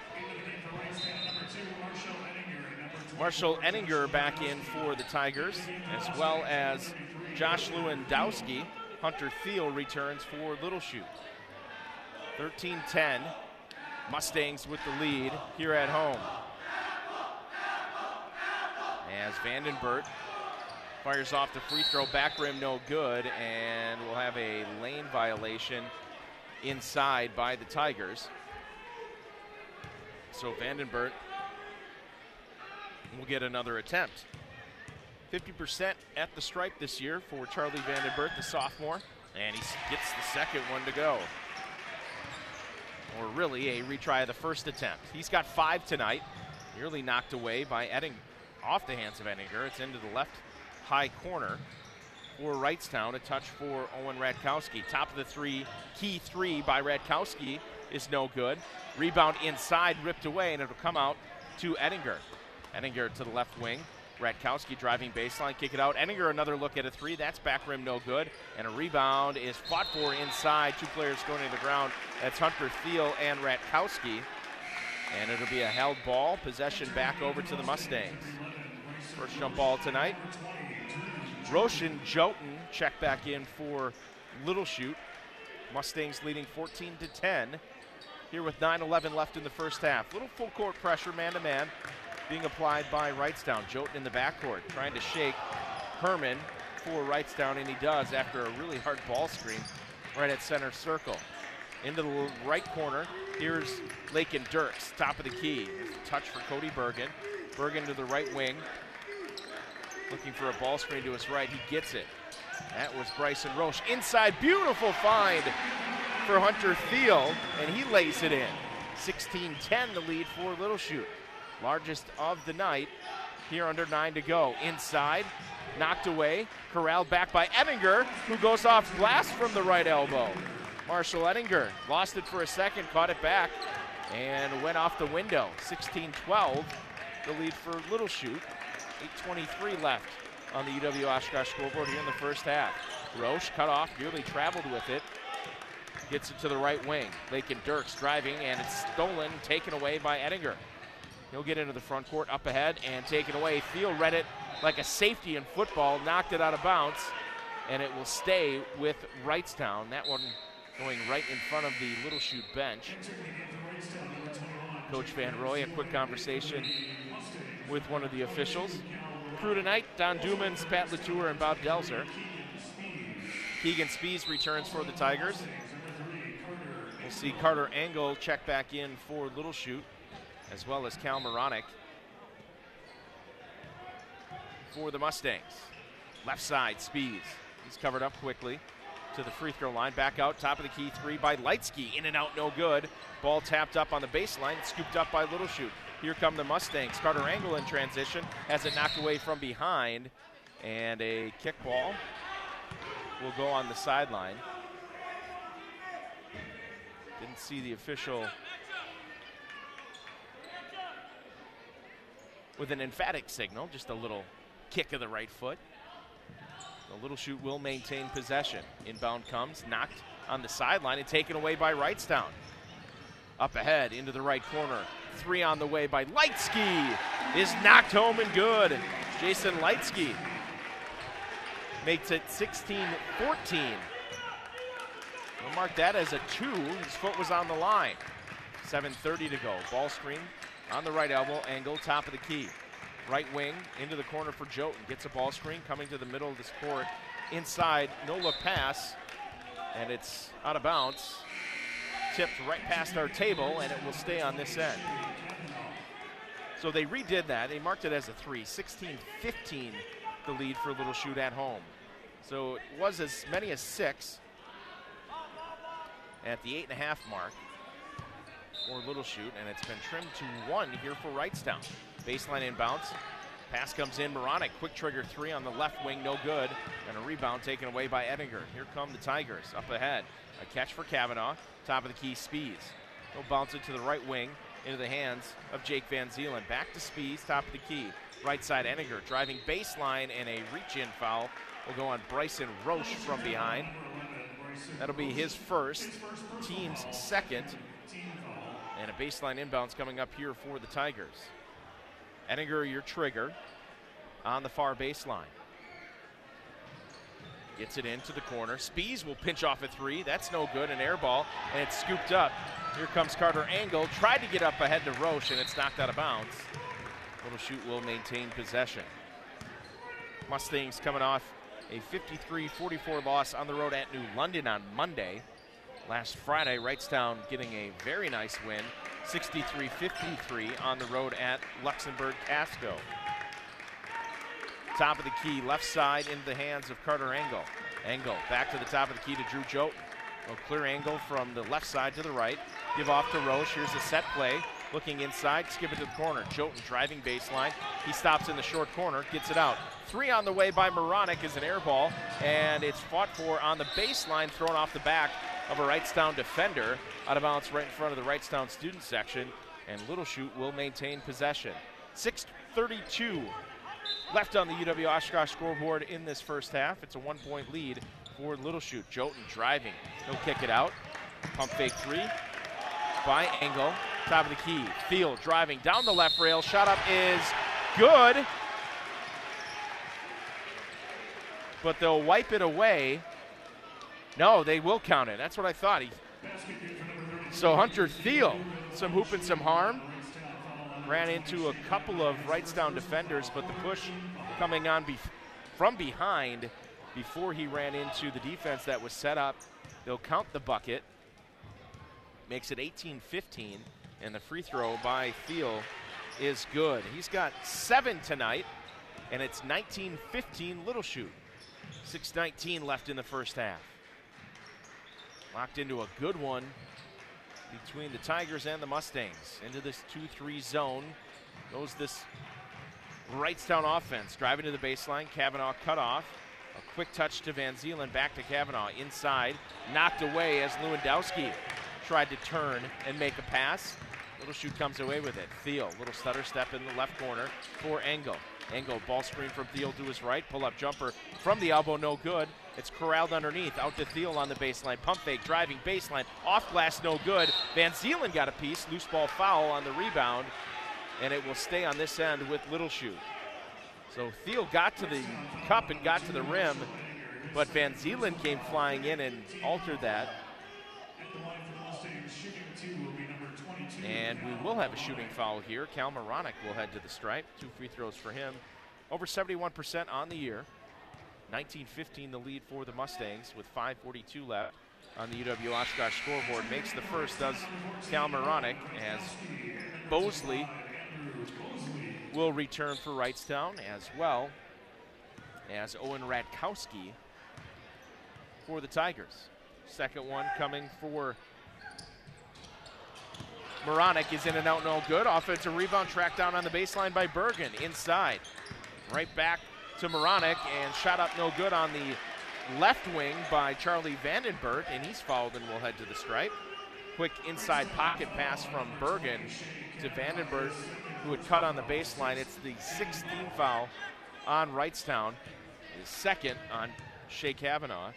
Marshall Ettinger back in for the Tigers, as well as Josh Lewandowski. Hunter Thiel returns for Little Chute. 13 10, Mustangs with the lead here at home. As Vandenberg Fires off the free throw, back rim no good, and we'll have a lane violation inside by the Tigers. So Vandenberg will get another attempt. 50% at the stripe this year for Charlie Vandenberg, the sophomore, and he gets the second one to go. or really a retry of the first attempt. He's got five tonight, nearly knocked away by Edding off the hands of Ettinger. It's into the left high corner for Wrightstown. A touch for Owen Radkowski. Top of the three, key three by Radkowski is no good. Rebound inside, ripped away, and it'll come out to Ettinger. Ettinger to the left wing. Radkowski driving baseline, kick it out. Ettinger another look at a three. That's back rim, no good. And a rebound is fought for inside. Two players going to the ground. That's Hunter Thiel and Radkowski. And it'll be a held ball. Possession back over to the Mustangs. First jump ball tonight. Roshan Jotun check back in for Little Chute. Mustangs leading 14 to 10 here with 9-11 left in the first half. Little full court pressure, man to man, being applied by Wrightstown. Jotun in the backcourt trying to shake Herman for Wrightstown, and he does after a really hard ball screen right at center circle. Into the right corner, here's Lakin Dirks, top of the key. Touch for Cody Bergen. Bergen to the right wing, looking for a ball screen to his right. He gets it. That was Bryson Roche. Inside, beautiful find for Hunter Thiel, and he lays it in. 16 10 the lead for Little Chute. Largest of the night here under nine to go. Inside, knocked away, corralled back by Ettinger, who goes off glass from the right elbow. Marshall Ettinger lost it for a second, caught it back, and went off the window. 16 12, the lead for Little Chute. 8.23 left on the UW Oshkosh scoreboard here in the first half. Roche cut off, nearly traveled with it. Gets it to the right wing. Lakin Dirks driving, and it's stolen, taken away by Ettinger. He'll get into the front court, up ahead, and taken away. Thiel read it like a safety in football, knocked it out of bounds, and it will stay with Wrightstown. That one going right in front of the Little Chute bench. Coach Van Roy, a quick conversation with one of the officials. Crew tonight, Don Dumans, Pat Latour, and Bob Delzer. Keegan Spees returns for the Tigers. We'll see Carter Engel check back in for Little Chute, as well as Cal Moronic for the Mustangs. Left side, Spees. He's covered up quickly to the free throw line. Back out, top of the key three by Lightsky. In and out, no good. Ball tapped up on the baseline, scooped up by Little Chute. Here come the Mustangs. Carter Engel in transition has it knocked away from behind. And a kickball will go on the sideline. Didn't see the official with an emphatic signal, just a little kick of the right foot. The Little Chute will maintain possession. Inbound comes, knocked on the sideline and taken away by Wrightstown. Up ahead into the right corner. Three on the way by Lightsky is knocked home and good. Jason Lightsky makes it 16 14. We'll mark that as a two. His foot was on the line. 7.30 to go. Ball screen on the right elbow, Engel, top of the key. Right wing into the corner for Jotun. Gets a ball screen coming to the middle of this court. Inside, no look pass, and it's out of bounds. Tipped right past our table, and it will stay on this end. So they redid that. They marked it as a three. 16 15 the lead for Little Chute at home. So it was as many as six at the eight and a half mark for Little Chute, and it's been trimmed to one here for Wrightstown. Baseline inbounds. Pass comes in. Moronic, quick trigger three on the left wing, no good. And a rebound taken away by Ettinger. Here come the Tigers up ahead. A catch for Kavanaugh. Top of the key, Spees. He'll bounce it to the right wing into the hands of Jake Van Zeelen. Back to Spees, top of the key. Right side, Ettinger driving baseline, and a reach in foul will go on Bryson Roche from behind. That'll be his first, team's second. And a baseline inbounds coming up here for the Tigers. Ettinger, your trigger on the far baseline. Gets it into the corner. Spees will pinch off a three. That's no good. An air ball, and it's scooped up. Here comes Carter Engel. Tried to get up ahead to Roche, and it's knocked out of bounds. Little Chute will maintain possession. Mustangs coming off a 53-44 loss on the road at New London on Monday. Last Friday, Wrightstown getting a very nice win, 63-53 on the road at Luxemburg Casco. Top of the key, left side into the hands of Carter Engel. Engel back to the top of the key to Drew Jotun. A clear angle from the left side to the right. Give off to Roche. Here's a set play. Looking inside, skip it to the corner. Jotun driving baseline. He stops in the short corner, gets it out. Three on the way by Moronic is an air ball, and it's fought for on the baseline, thrown off the back of a Wrightstown defender. Out of bounds right in front of the Wrightstown student section, and Little Chute will maintain possession. 6.32 left on the UW Oshkosh scoreboard in this first half. It's a one point lead for Little Chute. Jotun driving. He'll kick it out. Pump fake three by Engel. Top of the key. Field driving down the left rail. Shot up is good. But they'll wipe it away. No, they will count it. That's what I thought. He, so Hunter Thiel, some hoop and some harm. Ran into a couple of Wrightstown defenders, but the push coming on from behind before he ran into the defense that was set up. They'll count the bucket. Makes it 18 15, and the free throw by Thiel is good. He's got seven tonight, and it's 19 15 Little Chute. 6.19 left in the first half. Locked into a good one between the Tigers and the Mustangs. Into this 2 3 zone goes this Wrightstown offense. Driving to the baseline. Kavanaugh cut off. A quick touch to Van Zeelen. Back to Kavanaugh. Inside. Knocked away as Lewandowski tried to turn and make a pass. Little Chute comes away with it. Thiel, little stutter step in the left corner for Engel. Engel, ball screen from Thiel to his right. Pull up jumper from the elbow, no good. It's corralled underneath. Out to Thiel on the baseline. Pump fake, driving baseline. Off glass, no good. Van Zeelen got a piece. Loose ball foul on the rebound. And it will stay on this end with Little Chute. So Thiel got to the cup and got to the rim, but Van Zeelen came flying in and altered that. And we will have a shooting foul here. Cal Moronic will head to the stripe. Two free throws for him. Over 71% on the year. 19-15 the lead for the Mustangs with 5.42 left on the UW Oshkosh scoreboard. Makes the first, does Cal Moronic, as Bosley will return for Wrightstown as well as Owen Radkowski for the Tigers. Second one coming for Moronic is in and out, no good. Offensive rebound tracked down on the baseline by Bergen inside. Right back to Moronic and shot up no good on the left wing by Charlie Vandenberg, and he's fouled and will head to the stripe. Quick inside pocket pass from Bergen to Vandenberg, who had cut on the baseline. It's the 16th foul on Wrightstown, his second on Shea Kavanaugh.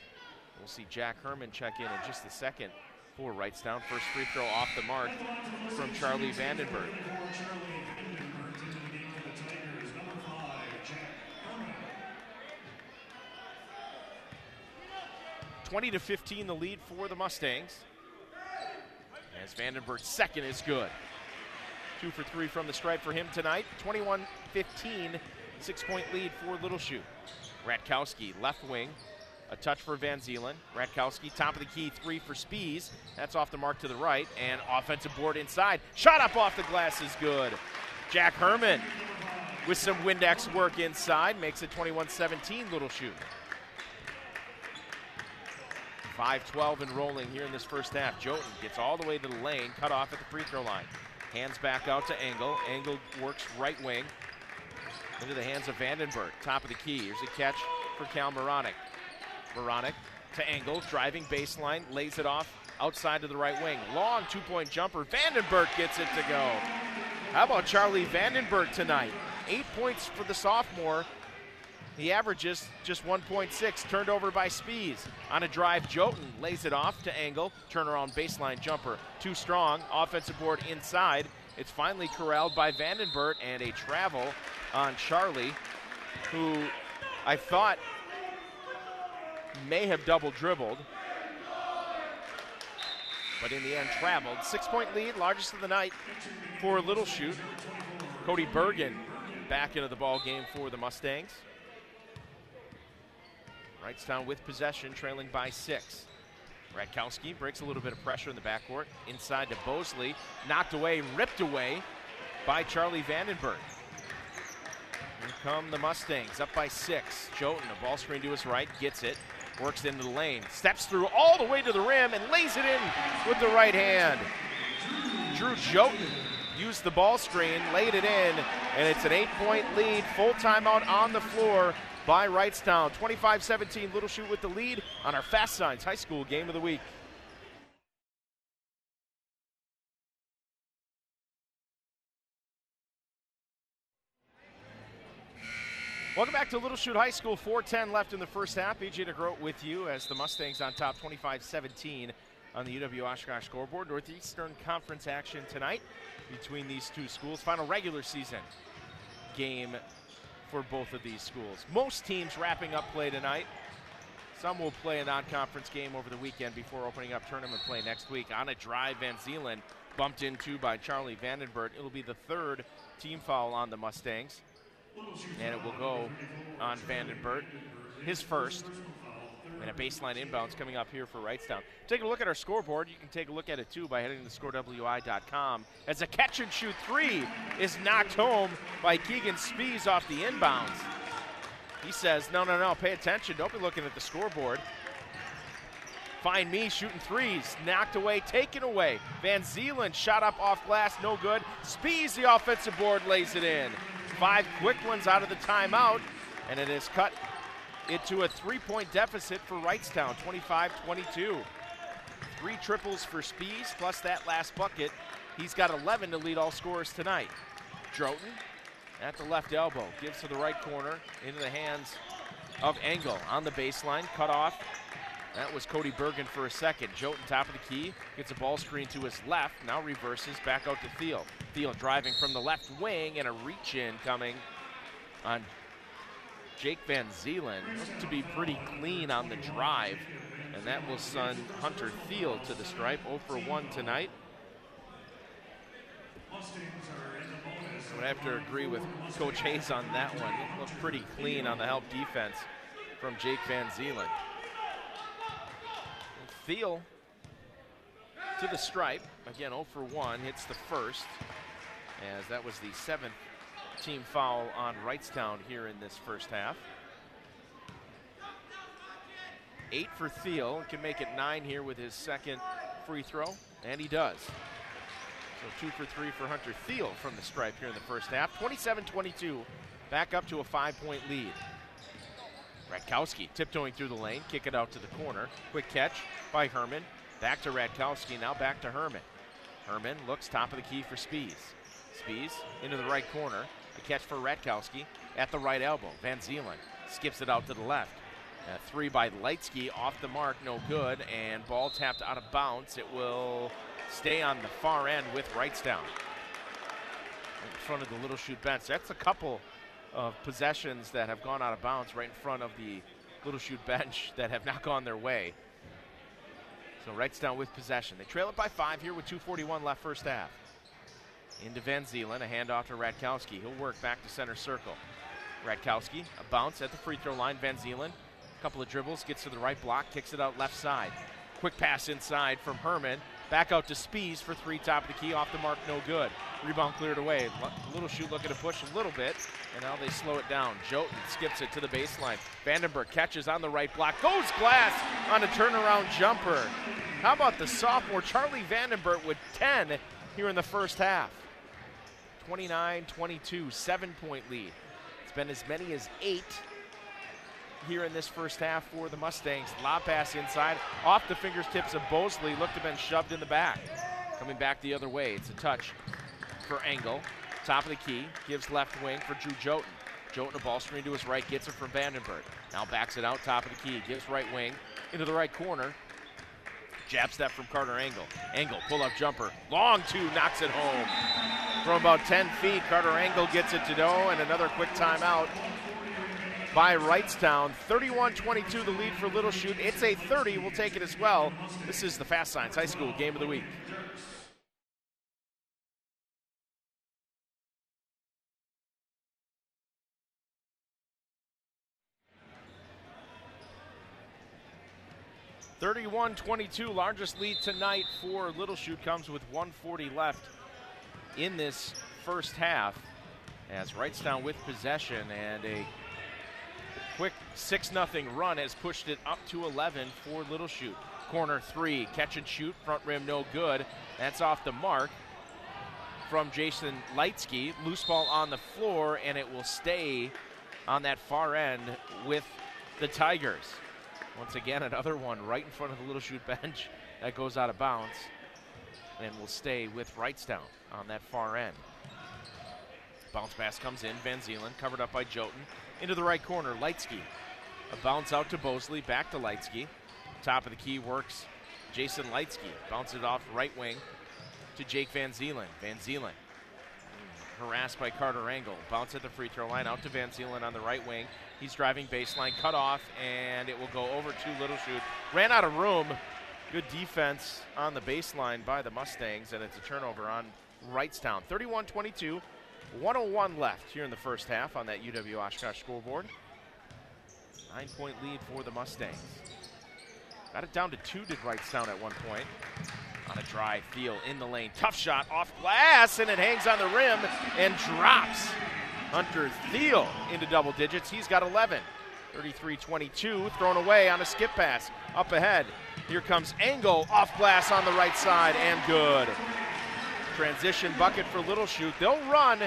We'll see Jack Herman check in in just a second for Wrightstown. First free throw off the mark from Charlie Vandenberg. 20 to 15 the lead for the Mustangs. As Vandenberg's second is good. Two for three from the stripe for him tonight. 21 15, six point lead for Little Chute. Ratkowski, left wing. A touch for Van Zeelen. Ratkowski, top of the key, three for Spees. That's off the mark to the right. And offensive board inside. Shot up off the glass is good. Jack Herman with some Windex work inside makes it 21 17 Little Chute. 5-12 and rolling here in this first half. Jotun gets all the way to the lane, cut off at the free throw line. Hands back out to Engel. Engel works right wing into the hands of Vandenberg. Top of the key. Here's a catch for Cal Moronic. Moronic to Engel, driving baseline, lays it off outside to the right wing. Long two-point jumper. Vandenberg gets it to go. How about Charlie Vandenberg tonight? Eight points for the sophomore. He averages just 1.6, turned over by Spees. On a drive, Jotun lays it off to Engel. Turnaround baseline jumper. Too strong. Offensive board inside. It's finally corralled by Vandenberg and a travel on Charlie, who I thought may have double dribbled. But in the end, traveled. Six point lead, largest of the night for Little Chute. Cody Bergen back into the ball game for the Mustangs. Wrightstown with possession, trailing by six. Radkowski breaks a little bit of pressure in the backcourt. Inside to Bosley. Knocked away, ripped away by Charlie Vandenberg. Here come the Mustangs, up by six. Jotun, a ball screen to his right, gets it, works into the lane, steps through all the way to the rim, and lays it in with the right hand. Drew Joten used the ball screen, laid it in, and it's an eight point lead. Full timeout on the floor by Wrightstown. 25 17, Little Chute with the lead on our Fast Signs High School game of the week. Welcome back to Little Chute High School. 4:10 left in the first half. BJ DeGroat with you as the Mustangs on top, 25-17 on the UW Oshkosh scoreboard. Northeastern Conference action tonight between these two schools. Final regular season game for both of these schools. Most teams wrapping up play tonight. Some will play a non-conference game over the weekend before opening up tournament play next week. On a drive, Van Zeeland bumped into by Charlie Vandenberg. It'll be the third team foul on the Mustangs and it will go on Vandenberg, his first. And a baseline inbounds coming up here for Wrightstown. Take a look at our scoreboard. You can take a look at it too by heading to scorewi.com. As a catch and shoot three is knocked home by Keegan Spees off the inbounds. He says, No, no, no, pay attention. Don't be looking at the scoreboard. Find me shooting threes. Knocked away, taken away. Van Zeeland shot up off glass, no good. Spees, the offensive board, lays it in five quick ones out of the timeout, and it is cut into a three point deficit for Wrightstown, 25 22. Three triples for Spees, plus that last bucket. He's got 11 to lead all scorers tonight. Droton at the left elbow, gives to the right corner, into the hands of Engel on the baseline, cut off. That was Cody Bergen for a second. Jotun top of the key, gets a ball screen to his left, now reverses back out to Thiel. Thiel driving from the left wing and a reach in coming on Jake Van Zeeland. to be pretty clean on the drive, and that will send Hunter Thiel to the stripe. 0 for 1 tonight. I would have to agree with Coach Hayes on that one. It looked pretty clean on the help defense from Jake Van Zeeland. Thiel to the stripe. Again, 0 for 1, hits the first, as that was the seventh team foul on Wrightstown here in this first half. Eight for Thiel, can make it nine here with his second free throw, and he does. So two for three for Hunter Thiel from the stripe here in the first half. 27-22, back up to a five-point lead. Radkowski tiptoeing through the lane, kick it out to the corner. Quick catch by Herman. Back to Radkowski, now back to Herman. Herman looks top of the key for Spees. Spees into the right corner. A catch for Ratkowski at the right elbow. Van Zeeland skips it out to the left. A three by Lightsky off the mark, no good, and ball tapped out of bounds. It will stay on the far end with Wrightstown. In front of the Little Chute bench. That's a couple of possessions that have gone out of bounds right in front of the Little Chute bench that have not gone their way. So Wrightstown with possession. They trail it by five here with 241 left first half. Into Van Zeeland, a handoff to Radkowski. He'll work back to center circle. Radkowski, a bounce at the free throw line. Van Zeeland, a couple of dribbles, gets to the right block, kicks it out left side. Quick pass inside from Herman. Back out to Spees for three, top of the key, off the mark, no good. Rebound cleared away. Little Chute looking to push a little bit, and now they slow it down. Jotun skips it to the baseline. Vandenberg catches on the right block, goes glass on a turnaround jumper. How about the sophomore Charlie Vandenberg with 10 here in the first half? 29 22, seven point lead. It's been as many as eight here in this first half for the Mustangs. Lob pass inside, off the fingertips of Bosley, looked to have been shoved in the back. Coming back the other way, it's a touch for Engel. Top of the key, gives left wing for Drew Jotun. Jotun a ball screen to his right, gets it from Vandenberg. Now backs it out, top of the key, gives right wing into the right corner. Jab step from Carter Engel. Engel, pull up jumper. Long two, knocks it home. From about 10 feet, Carter Engel gets it to Doe, and another quick timeout by Wrightstown. 31-22 the lead for Little Chute. It's a 30. We'll take it as well. This is the Fast Signs High School Game of the Week. Thirty-one twenty-two, largest lead tonight for Little Chute comes with 140 left in this first half as Wrightstown with possession and a quick 6 0 run has pushed it up to 11 for Little Chute. Corner three, catch and shoot, front rim no good. That's off the mark. from Jason Lightsky. Loose ball on the floor, and it will stay on that far end with the Tigers. Once again, another one right in front of the Little Chute bench that goes out of bounds and will stay with Wrightstown on that far end. Bounce pass comes in. Van Zeelen covered up by Jotun. Into the right corner, Lightsky. A bounce out to Bosley, back to Lightsky. Top of the key works Jason Lightsky. Bounces it off right wing to Jake Van Zeelen. Van Zeelen harassed by Carter Engel. Bounce at the free throw line out to Van Zeelen on the right wing. He's driving baseline, cut off, and it will go over to Little Chute. Ran out of room. Good defense on the baseline by the Mustangs, and it's a turnover on Wrightstown. 31 22, 101 left here in the first half on that UW Oshkosh scoreboard. Nine point lead for the Mustangs. Got it down to two, did Wrightstown at one point. On a dry feel in the lane. Tough shot off glass, and it hangs on the rim and drops. Hunter Thiel into double digits. He's got 11. 33 22, thrown away on a skip pass. Up ahead. Here comes Engel off glass on the right side, and good. Transition bucket for Little Chute. They'll run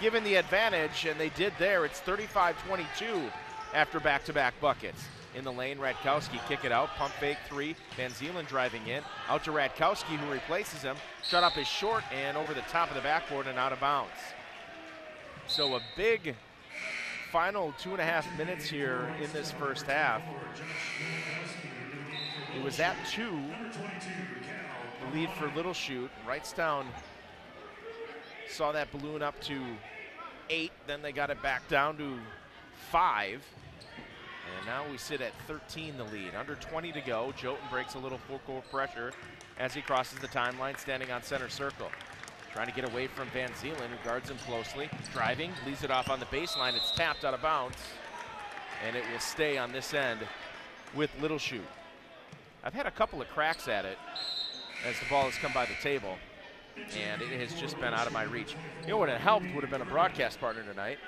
given the advantage, and they did there. It's 35 22 after back to back buckets. In the lane, Radkowski kick it out, pump fake three. Van Zeelen driving in. Out to Radkowski, who replaces him. Shut up is short and over the top of the backboard and out of bounds. So a big final two and a half minutes here in this first half. It was at two. The lead for Little Chute. Wrightstown saw that balloon up to eight. Then they got it back down to five. And now we sit at 13 the lead. Under 20 to go. Jotun breaks a little full court pressure as he crosses the timeline, standing on center circle. Trying to get away from Van Zeelen, who guards him closely. Driving, leaves it off on the baseline. It's tapped out of bounds. And it will stay on this end with Little Chute. I've had a couple of cracks at it as the ball has come by the table, and it has just been out of my reach. You know what it helped would have been a broadcast partner tonight.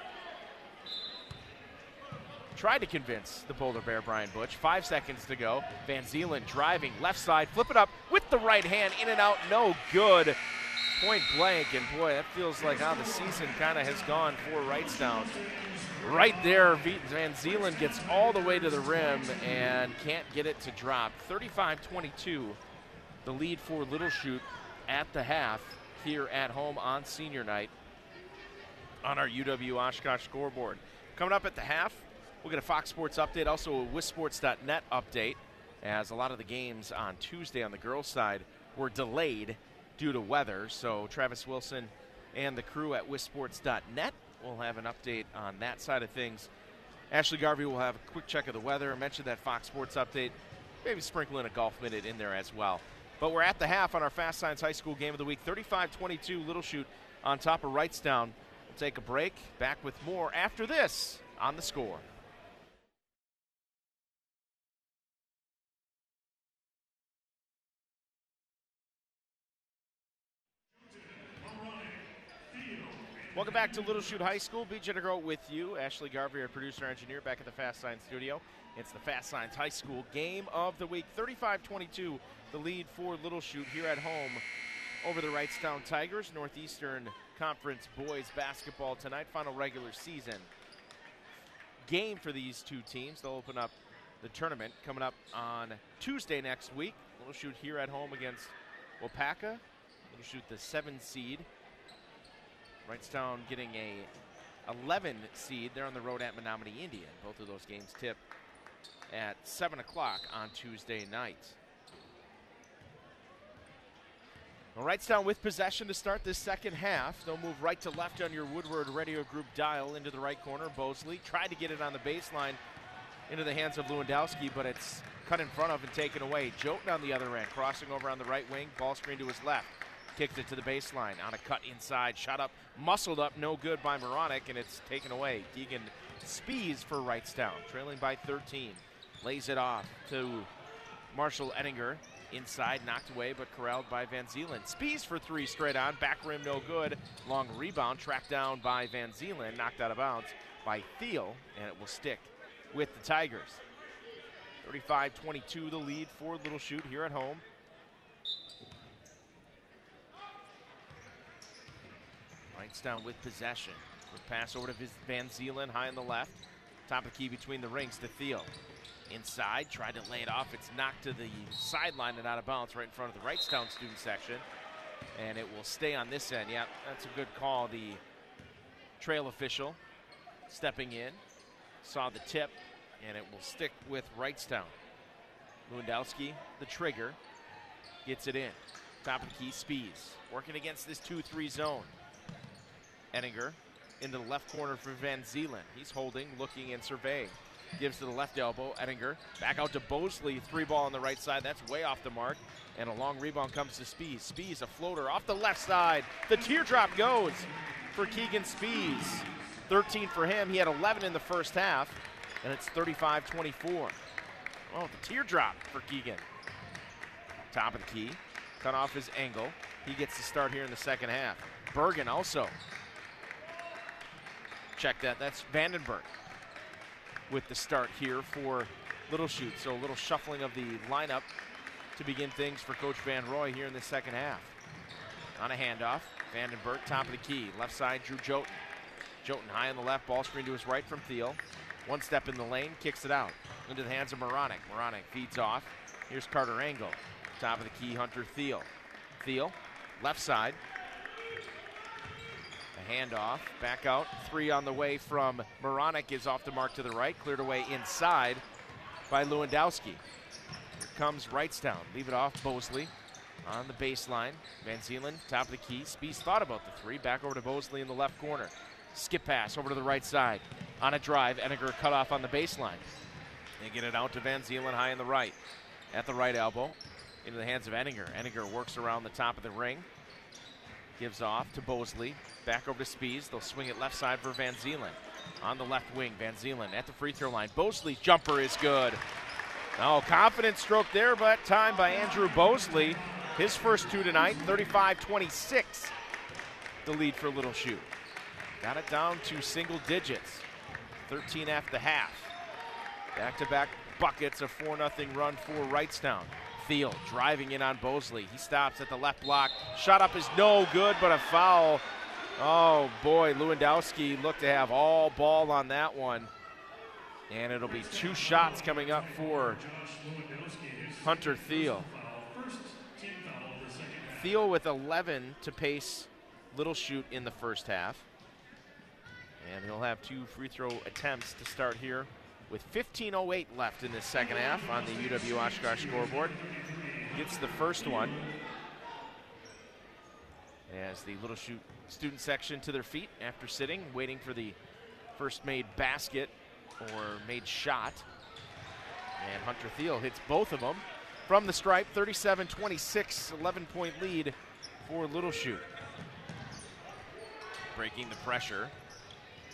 Tried to convince the Polar Bear, Brian Butch. Five seconds to go. Van Zeelen driving left side, flip it up with the right hand, in and out, no good. Point blank, and boy, that feels like how the season kind of has gone for Wrightstown. Right there, Van Zeelen gets all the way to the rim and can't get it to drop. 35-22, the lead for Little Chute at the half here at home on senior night on our UW Oshkosh scoreboard. Coming up at the half, we'll get a Fox Sports update, also a WisSports.net update, as a lot of the games on Tuesday on the girls' side were delayed due to weather. So Travis Wilson and the crew at WisSports.net will have an update on that side of things. Ashley Garvey will have a quick check of the weather. I mentioned that Fox Sports update. Maybe sprinkle in a golf minute in there as well. But we're at the half on our Fast Signs High School game of the week. 35-22 Little Chute on top of Wrightstown. We'll take a break. Back with more after this on the score. Welcome back to Little Chute High School. BJ DeGroat with you. Ashley Garvey, our producer engineer, back at the Fast Signs studio. It's the Fast Signs High School game of the week. 35-22, the lead for Little Chute here at home over the Wrightstown Tigers. Northeastern Conference boys basketball tonight, final regular season game for these two teams. They'll open up the tournament coming up on Tuesday next week. Little Chute here at home against Waupaca. Little Chute the seven seed Wrightstown getting a 11 seed. They're on the road at Menominee Indian. Both of those games tip at 7 o'clock on Tuesday night. Well, Wrightstown with possession to start this second half. They'll move right to left on your Woodward Radio Group dial into the right corner. Bosley tried to get it on the baseline into the hands of Lewandowski, but it's cut in front of and taken away. Jotun on the other end, crossing over on the right wing, ball screen to his left kicked it to the baseline on a cut inside, shot up, muscled up, no good by Moronic, and it's taken away. Keegan Spees for Wrightstown, trailing by 13. Lays it off to Marshall Ettinger. Inside, knocked away, but corralled by Van Zeelen. Spees for three straight on, back rim no good. Long rebound, tracked down by Van Zeelen, knocked out of bounds by Thiel, and it will stick with the Tigers. 35-22 the lead for Little Chute here at home. Wrightstown with possession. Quick pass over to Van Zeelen, high on the left. Top of the key between the rings to Thiel. Inside, tried to lay it off. It's knocked to the sideline and out of bounds right in front of the Wrightstown student section. And it will stay on this end. Yeah, that's a good call. The trail official stepping in, saw the tip, and it will stick with Wrightstown. Lewandowski, the trigger, gets it in. Top of the key, Spees. Working against this 2 3 zone. Ettinger into the left corner for Van Zeelen. He's holding, looking, and surveying. Gives to the left elbow. Ettinger back out to Bosley. Three ball on the right side. That's way off the mark. And a long rebound comes to Spees. Spees, a floater off the left side. The teardrop goes for Keegan Spees. 13 for him. He had 11 in the first half, and it's 35 24. Oh, the teardrop for Keegan. Top of the key. Cut off his angle. He gets to start here in the second half. Bergen also. Check that. That's Vandenberg with the start here for Little Chute. So a little shuffling of the lineup to begin things for Coach Van Roy here in the second half. On a handoff, Vandenberg, top of the key. Left side, Drew Joten. Joten high on the left, ball screen to his right from Thiel. One step in the lane, kicks it out into the hands of Moronic. Moronic feeds off. Here's Carter Engel. Top of the key, Hunter Thiel. Thiel, left side. Handoff, back out. Three on the way from Moronic is off the mark to the right, cleared away inside by Lewandowski. Here comes Wrightstown. Leave it off, Bosley on the baseline. Van Zeelen, top of the key. Spees thought about the three. Back over to Bosley in the left corner. Skip pass over to the right side. On a drive, Ettinger cut off on the baseline. They get it out to Van Zeelen high in the right. At the right elbow, into the hands of Ettinger. Ettinger works around the top of the ring. Gives off to Bosley. Back over to Spees. They'll swing it left side for Van Zeelen. On the left wing, Van Zeelen at the free throw line. Bosley's jumper is good. Oh, confident stroke there, but time by Andrew Bosley. His first two tonight, 35 26. The lead for Little Chute. Got it down to single digits. 13 after the half. Back to back buckets, a 4 0 run for Wrightstown. Thiel driving in on Bosley. He stops at the left block. Shot up is no good, but a foul. Oh boy, Lewandowski looked to have all ball on that one. And it'll be two shots coming up for Hunter Thiel. Thiel with 11 to pace Little Chute in the first half. And he'll have two free throw attempts to start here with 15.08 left in the second half on the UW Oshkosh scoreboard. Gets the first one as the Little Chute student section to their feet after sitting, waiting for the first made basket or made shot. And Hunter Thiel hits both of them from the stripe, 37 26, 11 point lead for Little Chute. Breaking the pressure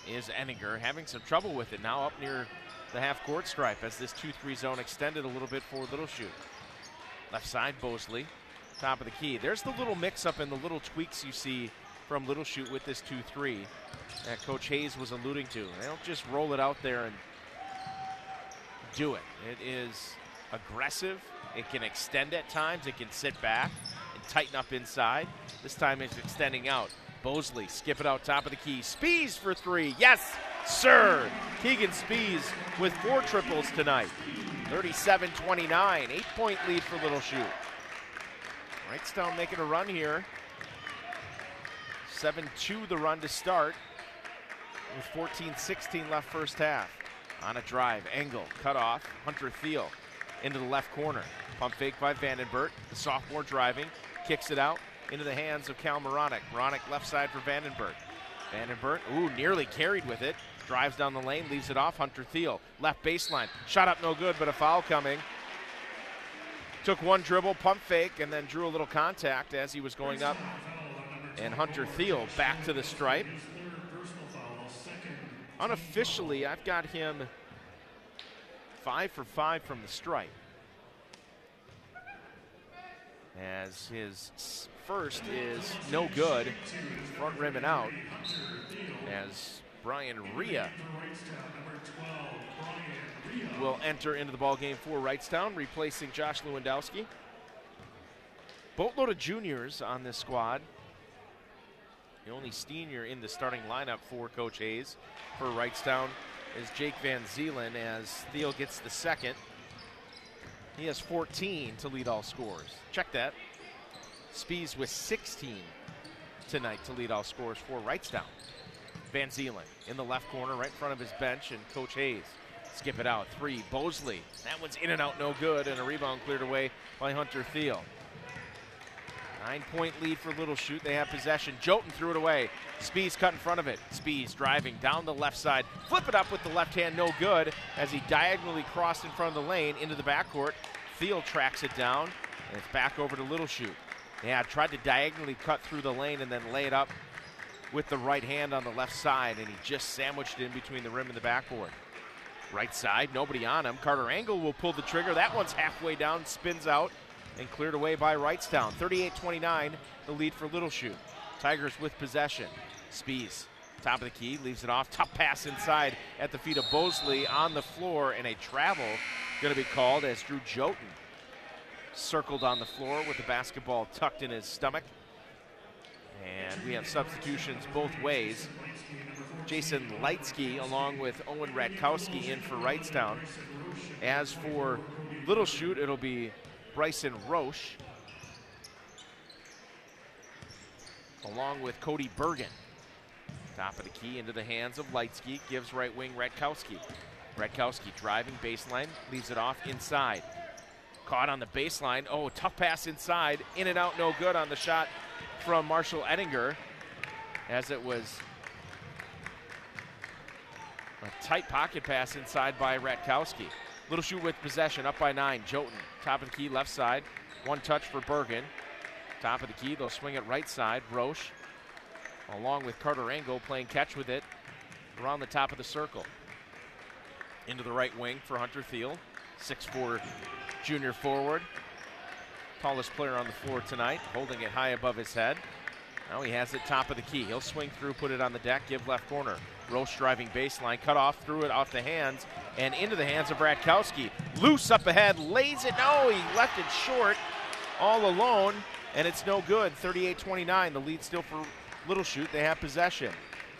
is Ettinger, having some trouble with it now up near the half court stripe as this 2 3 zone extended a little bit for Little Chute. Left side, Bosley, top of the key. There's the little mix up and the little tweaks you see from Little Chute with this 2 3 that Coach Hayes was alluding to. They don't just roll it out there and do it. It is aggressive, it can extend at times, it can sit back and tighten up inside. This time it's extending out. Bosley, skip it out top of the key. Spees for three. Yes, sir. Keegan Spees with four triples tonight. 37 29. Eight point lead for Little Chute. Wrightstown making a run here. 7 2 the run to start with 14 16 left first half. On a drive, Engel cut off. Hunter Thiel into the left corner. Pump fake by Vandenberg. The sophomore driving, kicks it out into the hands of Cal Moronic. Moronic left side for Vandenberg. Vandenberg, ooh, nearly carried with it. Drives down the lane, leaves it off. Hunter Thiel, left baseline. Shot up no good, but a foul coming. Took one dribble, pump fake, and then drew a little contact as he was going up. And Hunter Thiel back to the stripe. Unofficially, I've got him five for five from the stripe. As his first is no good, front rim and out. As Brian Rhea will enter into the ball game for Wrightstown, replacing Josh Lewandowski. Boatload of juniors on this squad. The only senior in the starting lineup for Coach Hayes for Wrightstown is Jake Van Zeelen as Thiel gets the second. He has 14 to lead all scores. Check that. Spees with 16 tonight to lead all scores for Wrightstown. Van Zeelen in the left corner, right in front of his bench, and Coach Hayes. Skip it out. Three. Bosley. That one's in and out, no good, and a rebound cleared away by Hunter Thiel. Nine point lead for Little Chute. They have possession. Jotun threw it away. Spees cut in front of it. Spees driving down the left side. Flip it up with the left hand, no good, as he diagonally crossed in front of the lane into the backcourt. Thiel tracks it down, and it's back over to Little Chute. Yeah, tried to diagonally cut through the lane and then lay it up with the right hand on the left side, and he just sandwiched in between the rim and the backboard. Right side, nobody on him. Carter Engel will pull the trigger. That one's halfway down, spins out, and cleared away by Wrightstown. 38 29, the lead for Little. Tigers with possession. Spees, top of the key, leaves it off. Tough pass inside at the feet of Bosley on the floor, and a travel going to be called as Drew Jotun circled on the floor with the basketball tucked in his stomach. And we have substitutions both ways. Jason Lightsky along with Owen Ratkowski in for Wrightstown. As for Little Shoot, it'll be Bryson Roche along with Cody Bergen. Top of the key into the hands of Lightsky, gives right wing Ratkowski. Ratkowski driving baseline, leaves it off inside. Caught on the baseline. Oh, tough pass inside. In and out, no good on the shot from Marshall Ettinger as it was a tight pocket pass inside by Ratkowski. Little Chute with possession, up by nine. Jotun, top of the key, left side. One touch for Bergen. Top of the key, they'll swing it right side. Roche, along with Carter Engel, playing catch with it around the top of the circle. Into the right wing for Hunter Thiel. 6'4 junior forward. Tallest player on the floor tonight, holding it high above his head. Now he has it top of the key. He'll swing through, put it on the deck, give left corner. Roche driving baseline, cut off, threw it off the hands, and into the hands of Ratkowski. Loose up ahead, lays it. No, he left it short all alone, and it's no good. 38 29, the lead still for Little Chute. They have possession.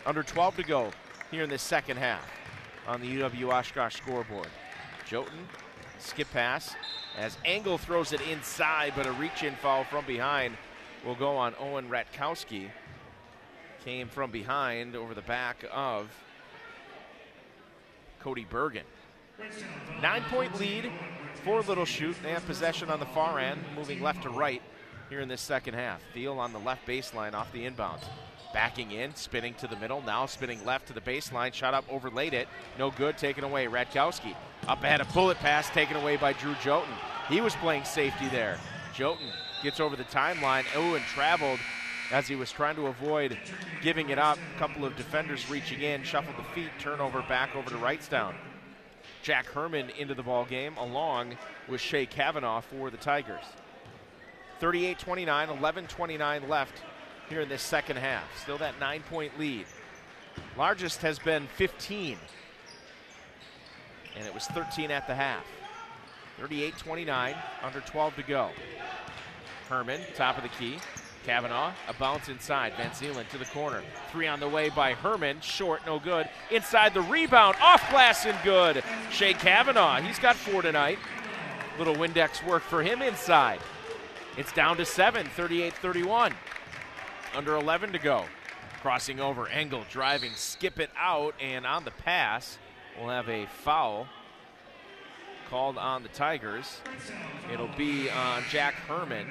Under 12 to go here in the second half on the UW Oshkosh scoreboard. Jotun, skip pass, as Engel throws it inside, but a reach in foul from behind will go on Owen Ratkowski. Came from behind over the back of Cody Bergen. Nine point lead for Little Chute. They have possession on the far end, moving left to right here in this second half. Thiel on the left baseline off the inbounds. Backing in, spinning to the middle, now spinning left to the baseline. Shot up, overlaid it. No good, taken away. Ratkowski up ahead, a bullet pass taken away by Drew Jotun. He was playing safety there. Jotun gets over the timeline. Oh, and traveled as he was trying to avoid giving it up. A couple of defenders reaching in, shuffled the feet, turnover back over to Wrightstown. Jack Herman into the ball game along with Shea Kavanaugh for the Tigers. 38 29, 11 29 left here in this second half. Still that nine point lead. Largest has been 15, and it was 13 at the half. 38 29, under 12 to go. Herman, top of the key. Kavanaugh, a bounce inside. Van Zeelen to the corner. Three on the way by Herman. Short, no good. Inside the rebound. Off glass and good. Shea Kavanaugh, he's got four tonight. Little Windex work for him inside. It's down to seven, 38 31. Under 11 to go. Crossing over, Engel driving, skip it out, and on the pass, we'll have a foul called on the Tigers. It'll be on Jack Herman.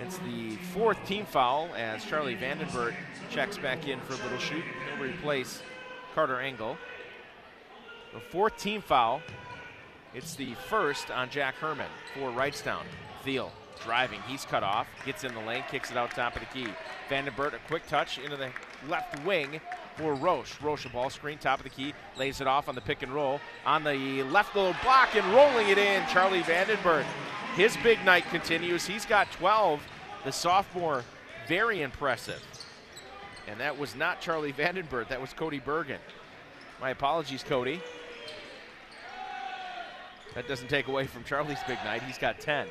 It's the fourth team foul as Charlie Vandenberg checks back in for a Little Chute. He'll replace Carter Engel. The fourth team foul. It's the first on Jack Herman for Wrightstown. Thiel driving. He's cut off. Gets in the lane, kicks it out top of the key. Vandenberg, a quick touch into the left wing for Roche. Roche, a ball screen, top of the key, lays it off on the pick and roll. On the left little block and rolling it in, Charlie Vandenberg. His big night continues. He's got 12. The sophomore, very impressive. And that was not Charlie Vandenberg, that was Cody Bergen. My apologies, Cody. That doesn't take away from Charlie's big night. He's got 10.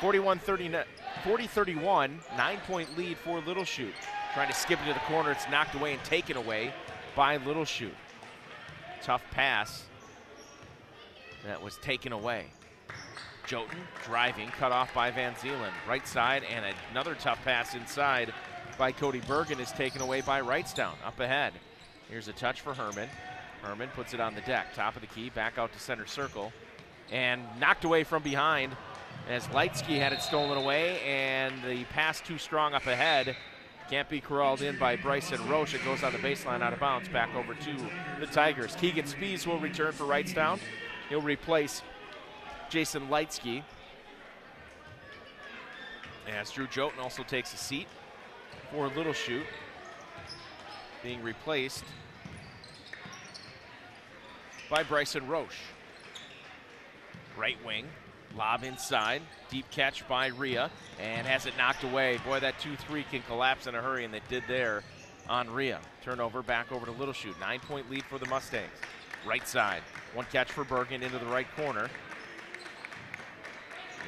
41 40 31, nine point lead for Little Chute. Trying to skip into the corner. It's knocked away and taken away by Little Chute. Tough pass that was taken away. Jotun driving, cut off by Van Zeelen. Right side, and another tough pass inside by Cody Bergen is taken away by Wrightstown. Up ahead. Here's a touch for Herman. Herman puts it on the deck. Top of the key, back out to center circle. And knocked away from behind as Lightsky had it stolen away, and the pass too strong up ahead. Can't be corralled in by Bryson Roche. It goes on the baseline out of bounds back over to the Tigers. Keegan Spees will return for Wrightstown. He'll replace Jason Lightsky. As Drew Jotun also takes a seat for Little Chute, being replaced by Bryson Roche. Right wing, lob inside, deep catch by Rhea, and has it knocked away. Boy, that 2 3 can collapse in a hurry, and they did there on Rhea. Turnover back over to Little Chute. Nine point lead for the Mustangs. Right side, one catch for Bergen into the right corner.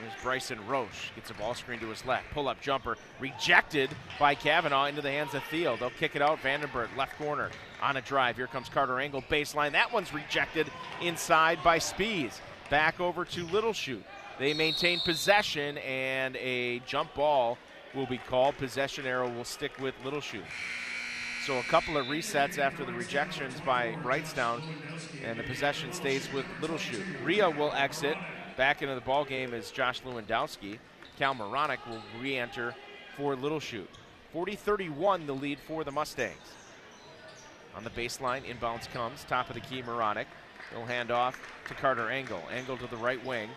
Here's Bryson Roche. Gets a ball screen to his left. Pull up jumper. Rejected by Kavanaugh into the hands of Thiel. They'll kick it out. Vandenberg, left corner. On a drive. Here comes Carter Engel, Baseline. That one's rejected inside by Spees. Back over to Little Chute. They maintain possession, and a jump ball will be called. Possession arrow will stick with Little Chute. So a couple of resets after the rejections by Wrightstown, and the possession stays with Little Chute. Rhea will exit. Back into the ball game is Josh Lewandowski. Cal Moronic will re-enter for Little Chute. 40-31 the lead for the Mustangs. On the baseline, inbounds comes. Top of the key, Moronic. He'll hand off to Carter Engel. Engel to the right wing.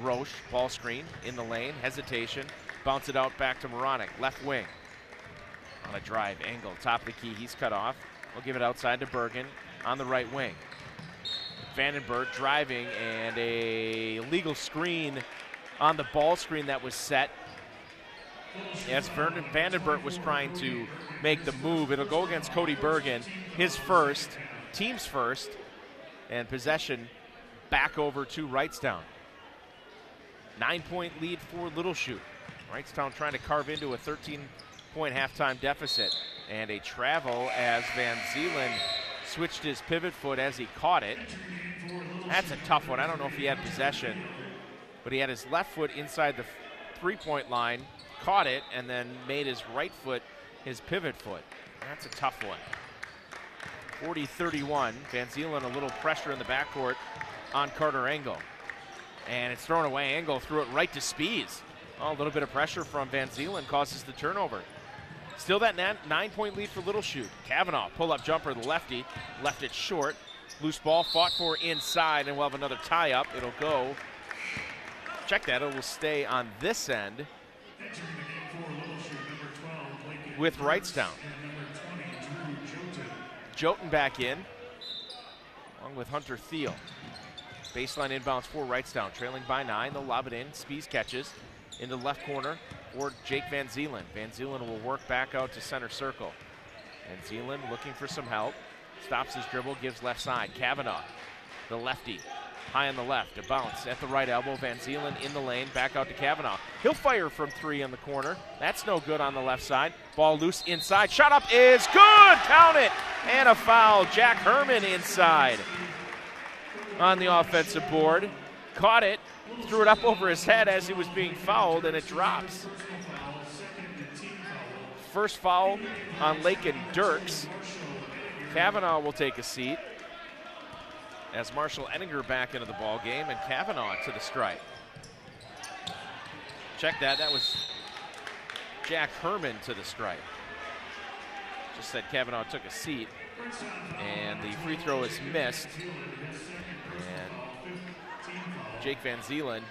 Roche, ball screen in the lane. Hesitation. Bounce it out back to Moronic. Left wing. On a drive, Engel, top of the key. He's cut off. We'll give it outside to Bergen on the right wing. Vandenberg driving and a legal screen on the ball screen that was set. As Vernon Vandenberg was trying to make the move, it'll go against Cody Bergen, his first, team's first, and possession back over to Wrightstown. Nine point lead for Little Chute. Wrightstown trying to carve into a 13 point halftime deficit. And a travel as Van Zeelen switched his pivot foot as he caught it. That's a tough one. I don't know if he had possession, but he had his left foot inside the three point line, caught it, and then made his right foot his pivot foot. That's a tough one. 40 31. Van Zeelen a little pressure in the backcourt on Carter Engel. And it's thrown away. Engel threw it right to Spees. Oh, a little bit of pressure from Van Zeelen causes the turnover. Still that nine point lead for Little Chute. Kavanaugh, pull up jumper, the lefty, left it short. Loose ball fought for inside, and we'll have another tie up. It'll go. Check that, it will stay on this end with Wrightstown. Jotun back in, along with Hunter Thiel. Baseline inbounds for Wrightstown, trailing by nine. They'll lob it in. Spees catches in the left corner for Jake Van Zeelen. Van Zeelen will work back out to center circle. Van Zeelen looking for some help. Stops his dribble, gives left side. Kavanaugh, the lefty, high on the left. A bounce at the right elbow. Van Zeelen in the lane, back out to Kavanaugh. He'll fire from three in the corner. That's no good on the left side. Ball loose inside. Shot up is good. Count it. And a foul. Jack Herman inside on the offensive board. Caught it, threw it up over his head as he was being fouled, and it drops. First foul on Lakin Dirks. Kavanaugh will take a seat as Marshall Ettinger back into the ball game, and Kavanaugh to the stripe. Check that. That was Jack Herman to the stripe. Just said Kavanaugh took a seat, and the free throw is missed. And Jake Van Zeelen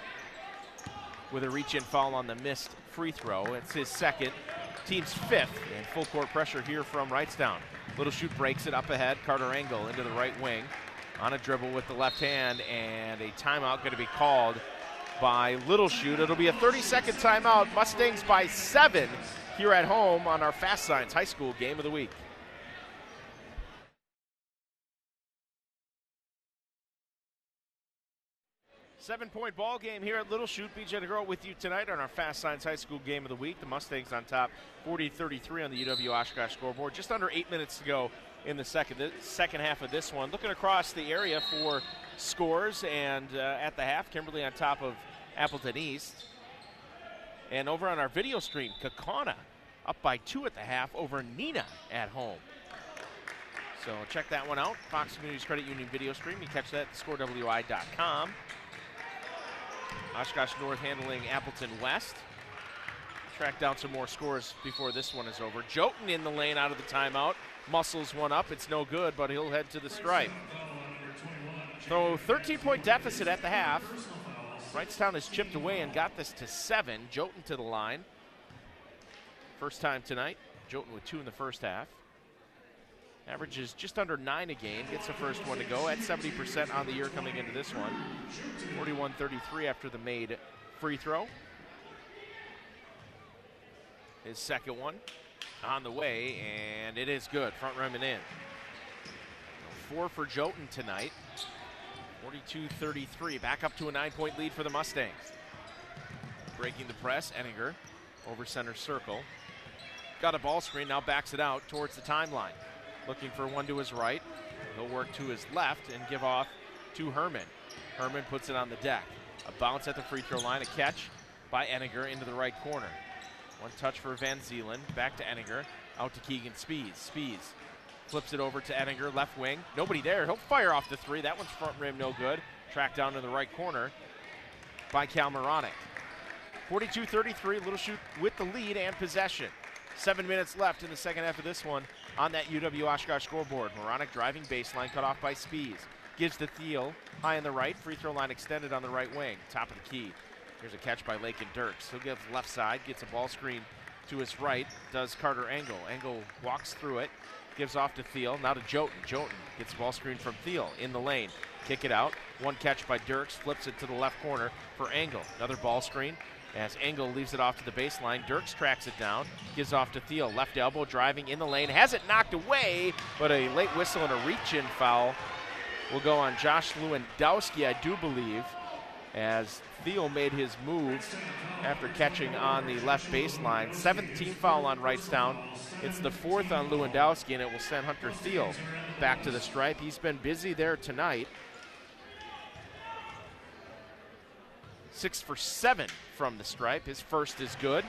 with a reach in foul on the missed free throw. It's his second, team's fifth, and full court pressure here from Wrightstown. Little Chute breaks it up ahead. Carter Engel into the right wing on a dribble with the left hand, and a timeout going to be called by Little Chute. It'll be a 30 second timeout. Mustangs by seven here at home on our Fast Signs High School game of the week. Seven point ball game here at Little Chute. BJ DeGroat with you tonight on our Fast Signs High School game of the week. The Mustangs on top 40 33 on the UW Oshkosh scoreboard. Just under eight minutes to go in the second, the second half of this one. Looking across the area for scores, and uh, at the half, Kimberly on top of Appleton East. And over on our video stream, Kaukauna up by two at the half over Neenah at home. So check that one out. Fox Communities Credit Union video stream. You catch that at scorewi.com. Oshkosh North handling Appleton West. Track down some more scores before this one is over. Jotun in the lane out of the timeout. Muscles one up. It's no good, but he'll head to the stripe. So 13 point deficit at the half. Wrightstown has chipped away and got this to seven. Jotun to the line. First time tonight. Jotun with two in the first half. Averages just under nine a game. Gets the first one to go at 70% on the year coming into this one. 41 33 after the made free throw. His second one on the way, and it is good. Front rim and in. Four for Jotun tonight. 42 33. Back up to a nine point lead for the Mustangs. Breaking the press, Ettinger over center circle. Got a ball screen, now backs it out towards the timeline. Looking for one to his right. He'll work to his left and give off to Herman. Herman puts it on the deck. A bounce at the free throw line, a catch by Ettinger into the right corner. One touch for Van Zeelen. Back to Ettinger. Out to Keegan Spees. Spees flips it over to Ettinger, left wing. Nobody there. He'll fire off the three. That one's front rim, no good. Tracked down to the right corner by Cal Moronic. 42 33, Little Chute with the lead and possession. Seven minutes left in the second half of this one on that UW Oshkosh scoreboard. Moronic driving baseline, cut off by Spees. Gives to Thiel, high on the right, free throw line extended on the right wing, top of the key. Here's a catch by Lakin Dirks. He'll give left side, gets a ball screen to his right, does Carter Engel. Engel walks through it, gives off to Thiel, now to Jotun. Jotun gets ball screen from Thiel in the lane. Kick it out. One catch by Dirks, flips it to the left corner for Engel. Another ball screen as Engel leaves it off to the baseline. Dirks tracks it down, gives off to Thiel. Left elbow driving in the lane, has it knocked away, but a late whistle and a reach in foul will go on Josh Lewandowski, I do believe, as Thiel made his move after catching on the left baseline. Seventh team foul on Wrightstown. It's the fourth on Lewandowski, and it will send Hunter Thiel back to the stripe. He's been busy there tonight. Six for seven from the stripe. His first is good.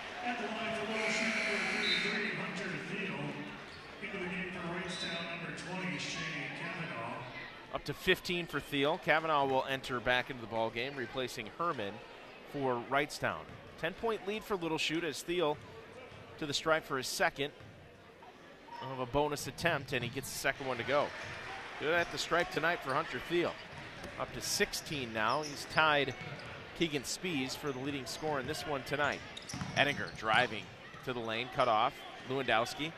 Up to 15 for Thiel. Kavanaugh will enter back into the ball game, replacing Herman for Wrightstown. 10 point lead for Little Chute as Thiel to the stripe for his second of a bonus attempt, and he gets the second one to go. Good at the stripe tonight for Hunter Thiel. Up to 16 now. He's tied Keegan Spees for the leading scorer in this one tonight. Ettinger driving to the lane, cut off. Lewandowski,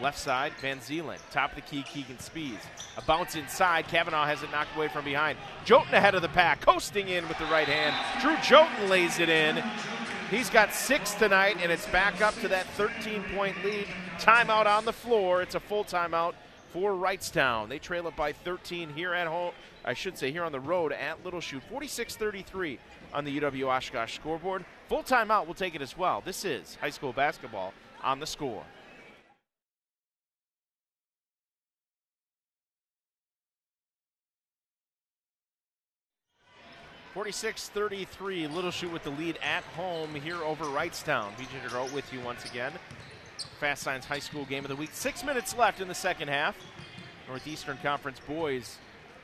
left side, Van Zeelen. Top of the key, Keegan Spees. A bounce inside. Kavanaugh has it knocked away from behind. Jotun ahead of the pack, coasting in with the right hand. Drew Jotun lays it in. He's got six tonight, and it's back up to that 13 point lead. Timeout on the floor. It's a full timeout for Wrightstown. They trail it by 13 here at home. I should say here on the road at Little Chute. 46 33 on the UW Oshkosh scoreboard. Full timeout, we'll take it as well. This is high school basketball on the score. Forty-six thirty-three. Little Chute with the lead at home here over Wrightstown. BJ DeGroat with you once again. Fast Signs High School game of the week. Six minutes left in the second half. Northeastern Conference boys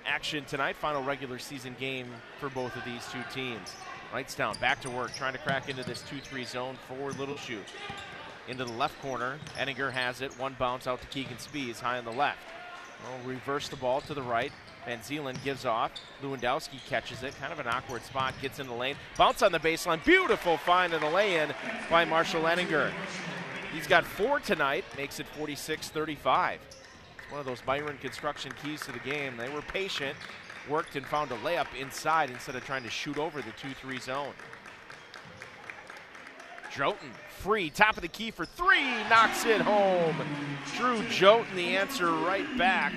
action tonight. Final regular season game for both of these two teams. Wrightstown back to work, trying to crack into this 2 3 zone for Little Chute. Into the left corner. Ettinger has it. One bounce out to Keegan Spees, high on the left. Well, reverse the ball to the right. Van Zeelen gives off. Lewandowski catches it. Kind of an awkward spot. Gets in the lane. Bounce on the baseline. Beautiful find and a lay in by Marshall Ettinger. He's got four tonight. Makes it 46 35 one of those Miron construction keys to the game. They were patient, worked and found a layup inside instead of trying to shoot over the 2-3 zone. Jotun free, top of the key for three, knocks it home. Drew Jotun the answer right back.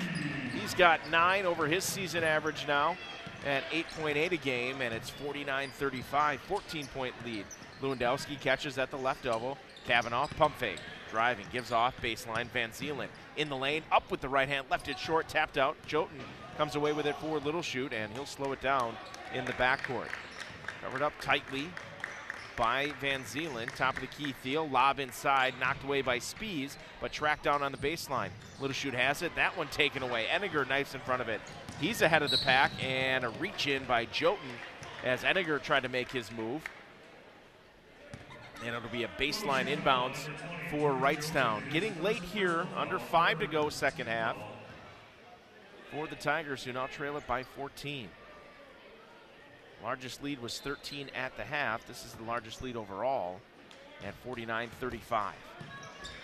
He's got nine over his season average now. at 8.8 a game, and it's 49 35, 14 point lead. Lewandowski catches at the left elbow. Kavanaugh pump fake. Driving, gives off baseline. Van Zeelen in the lane, up with the right hand, left it short, tapped out. Jotun comes away with it for Little Chute, and he'll slow it down in the backcourt. Covered up tightly by Van Zeelen. Top of the key, Thiel. Lob inside, knocked away by Spees, but tracked down on the baseline. Little Chute has it. That one taken away. Ettinger knifes in front of it. He's ahead of the pack, and a reach in by Jotun as Ettinger tried to make his move. And it'll be a baseline inbounds for Wrightstown. Getting late here, under five to go, second half, for the Tigers, who now trail it by 14. Largest lead was 13 at the half. This is the largest lead overall at 49 35.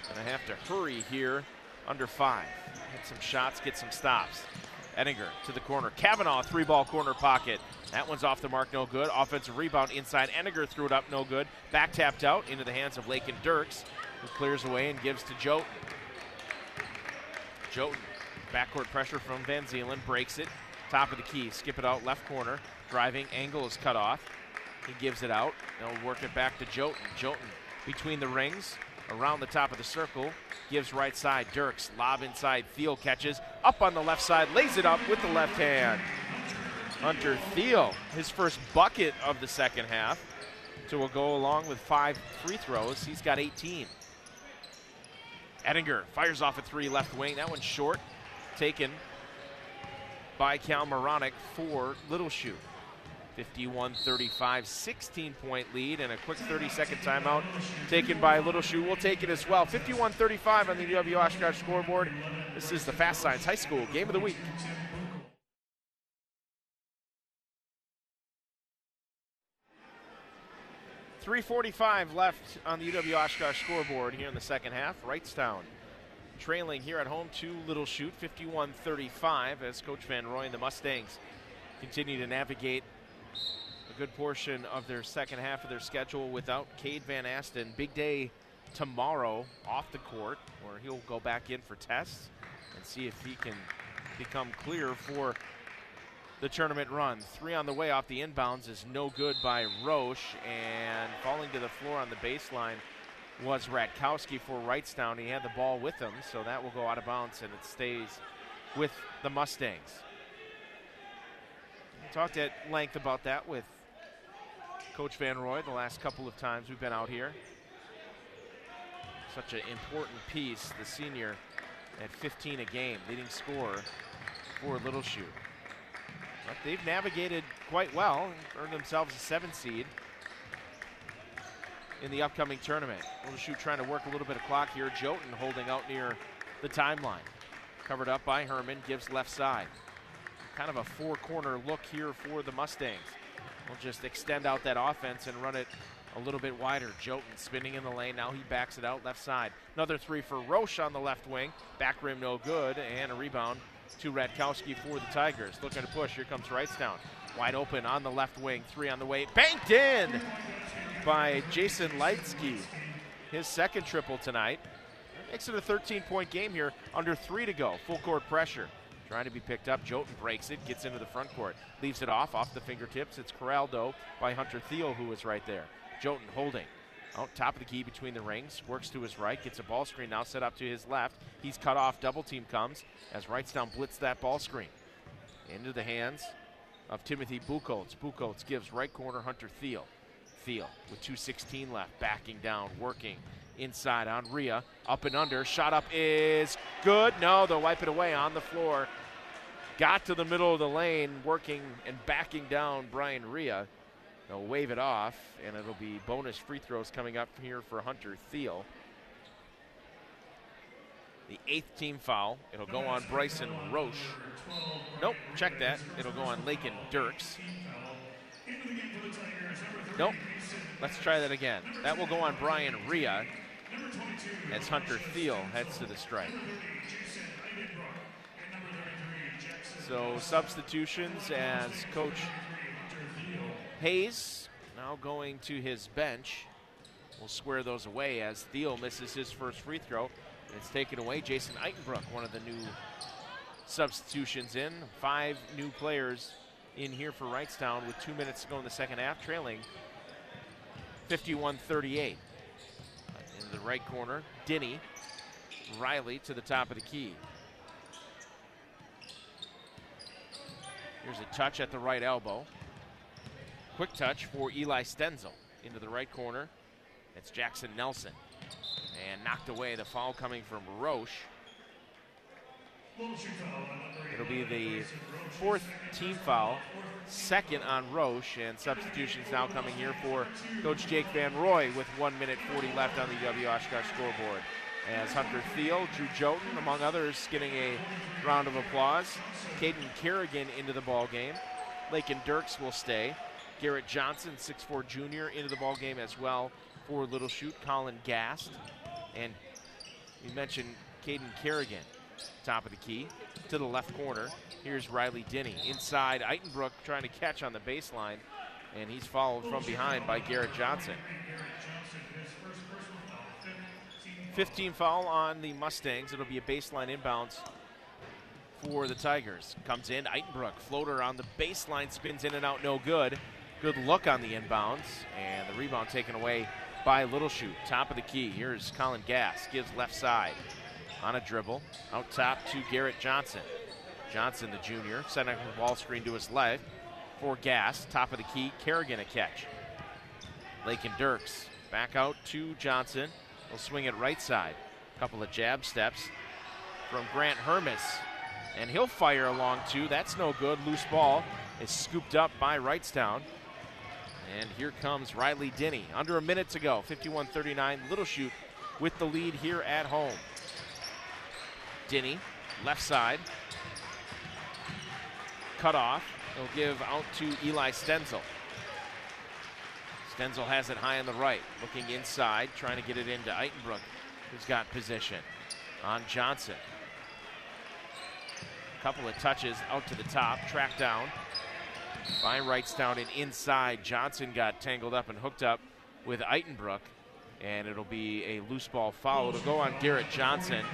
Gonna have to hurry here under five. Hit some shots, get some stops. Ettinger to the corner. Kavanaugh, three ball corner pocket. That one's off the mark, no good. Offensive rebound inside. Ettinger threw it up, no good. Back tapped out into the hands of Lakin Dirks, who clears away and gives to Jotun. Jotun, backcourt pressure from Van Zeelen, breaks it. Top of the key, skip it out left corner. Driving, Engel is cut off. He gives it out. They'll work it back to Jotun. Jotun between the rings, around the top of the circle, gives right side. Dirks, lob inside. Thiel catches. Up on the left side, lays it up with the left hand. Hunter Thiel, his first bucket of the second half. So we'll go along with five free throws. He's got 18. Ettinger fires off a three left wing. That one's short. Taken by Cal Moronic for Little Chute. 51 35, 16 point lead, and a quick 30 second timeout taken by Little Chute. We'll take it as well. 51 35 on the UW Oshkosh scoreboard. This is the Fast Signs High School Game of the Week. Three forty-five left on the UW Oshkosh scoreboard here in the second half. Wrightstown trailing here at home to Little Chute, 51-35, as Coach Van Roy and the Mustangs continue to navigate a good portion of their second half of their schedule without Cade Van Asten. Big day tomorrow off the court, where he'll go back in for tests and see if he can become clear for the tournament run. Three on the way off the inbounds is no good by Roche, and falling to the floor on the baseline was Ratkowski for Wrightstown. He had the ball with him, so that will go out of bounds, and it stays with the Mustangs. Talked at length about that with Coach Van Roy the last couple of times we've been out here. Such an important piece, the senior at 15 a game, leading scorer for Little Chute. But they've navigated quite well earned themselves a seven seed in the upcoming tournament. Little Chute trying to work a little bit of clock here. Jotun holding out near the timeline. Covered up by Herman, gives left side. Kind of a four corner look here for the Mustangs. We'll just extend out that offense and run it a little bit wider. Jotun spinning in the lane. Now he backs it out left side. Another three for Roche on the left wing. Back rim no good. And a rebound to Ratkowski for the Tigers. Looking to push. Here comes Wrightstown. Wide open on the left wing. Three on the way. Banked in by Jason Leitsky. His second triple tonight. Makes it a 13 point game here. Under three to go. Full court pressure. Trying to be picked up. Jotun breaks it, gets into the front court, leaves it off, off the fingertips. It's Corraldo by Hunter Thiel, who was right there. Jotun holding. Out top of the key between the rings, works to his right, gets a ball screen now set up to his left. He's cut off, double team comes as Wrightstown blitz that ball screen. Into the hands of Timothy Buchholz. Buchholz gives right corner Hunter Thiel. Thiel with 2.16 left, backing down, working inside on Rhea. Up and under, shot up is good. No, they'll wipe it away on the floor. Got to the middle of the lane, working and backing down Brian Rhea. They'll wave it off, and it'll be bonus free throws coming up here for Hunter Thiel. The eighth team foul. It'll go on Bryson Roche. Nope, check that. It'll go on Lakin Dirks. Nope. Let's try that again. That will go on Brian Rhea as Hunter Thiel heads to the strike. So substitutions as Coach Hayes now going to his bench. We'll square those away as Thiel misses his first free throw. It's taken away. Jason Eitenbrook, one of the new substitutions in. Five new players in here for Wrightstown with two minutes to go in the second half, trailing 51 38. In the right corner, Denny, Riley to the top of the key. Here's a touch at the right elbow. Quick touch for Eli Stenzel into the right corner. It's Jackson Nelson. And knocked away the foul coming from Roche. It'll be the fourth team foul, second on Roche, and substitutions now coming here for Coach Jake Van Roy with 1 minute 40 left on the W Oshkosh scoreboard. As Hunter Thiel, Drew Joten, among others, getting a round of applause. Caden Kerrigan into the ball game. Lakin Dirks will stay. Garrett Johnson, 6'4 junior, into the ball game as well for Little Chute. Colin Gast. And you mentioned Caden Kerrigan, top of the key, to the left corner. Here's Riley Denny. Inside, Eitenbrook trying to catch on the baseline, and he's followed from behind by Garrett Johnson. 15 foul on the Mustangs. It'll be a baseline inbounds for the Tigers. Comes in, Eitenbrook, floater on the baseline, spins in and out, no good. Good look on the inbounds, and the rebound taken away by Little Chute. Top of the key. Here's Colin Gass, gives left side on a dribble. Out top to Garrett Johnson. Johnson, the junior, setting a ball screen to his left for Gass. Top of the key, Kerrigan a catch. Lakin Dirks back out to Johnson. He'll swing it right side. A couple of jab steps from Grant Hermes. And he'll fire along too. That's no good. Loose ball is scooped up by Wrightstown. And here comes Riley Denny. Under a minute to go. 51 39. Little Chute with the lead here at home. Denny, left side. Cut off. He'll give out to Eli Stenzel. Stenzel has it high on the right, looking inside, trying to get it into Eitenbrook, who's got position on Johnson. A couple of touches out to the top, tracked down by Wrightstown and inside. Johnson got tangled up and hooked up with Eitenbrook, and it'll be a loose ball foul. It'll go on Garrett Johnson.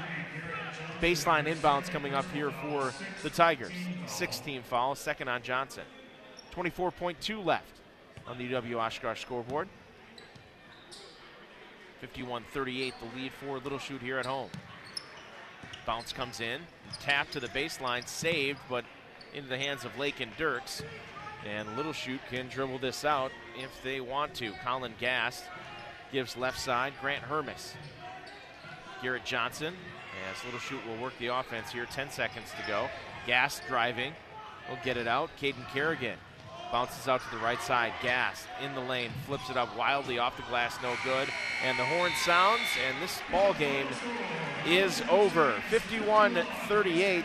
Baseline inbounds coming up here for the Tigers. 16 foul, second on Johnson. 24.2 left on the W Oshkosh scoreboard. 51 38, the lead for Little Chute here at home. Bounce comes in, tap to the baseline, saved, but into the hands of Lakin Dirks. And Little Chute can dribble this out if they want to. Colin Gast gives left side, Grant Hermes. Garrett Johnson, as Little Chute will work the offense here, 10 seconds to go. Gast driving, will get it out. Caden Kerrigan bounces out to the right side. Gast in the lane, flips it up wildly off the glass, no good. And the horn sounds, and this ball game is over. 51 38,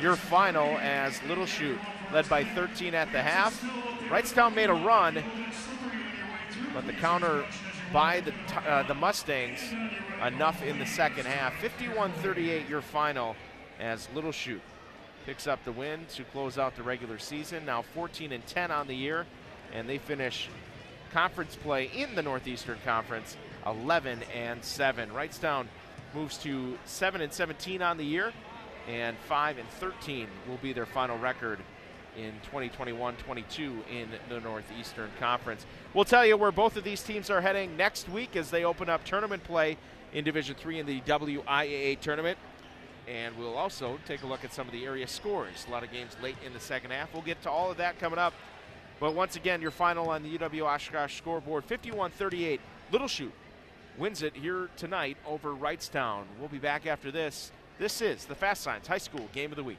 your final as Little Chute led by 13 at the half. Wrightstown made a run, but the counter by the, uh, the Mustangs enough in the second half. 51 38, your final as Little Chute picks up the win to close out the regular season. Now 14 and 10 on the year, and they finish conference play in the Northeastern Conference 11 and 7. Wrightstown moves to 7 and 17 on the year, and 5 and 13 will be their final record in 2021-22 in the Northeastern Conference. We'll tell you where both of these teams are heading next week as they open up tournament play in Division 3 in the WIAA tournament. And we'll also take a look at some of the area scores. A lot of games late in the second half. We'll get to all of that coming up. But once again, your final on the UW Oshkosh scoreboard 51 38. Little Chute wins it here tonight over Wrightstown. We'll be back after this. This is the Fast Signs High School Game of the Week.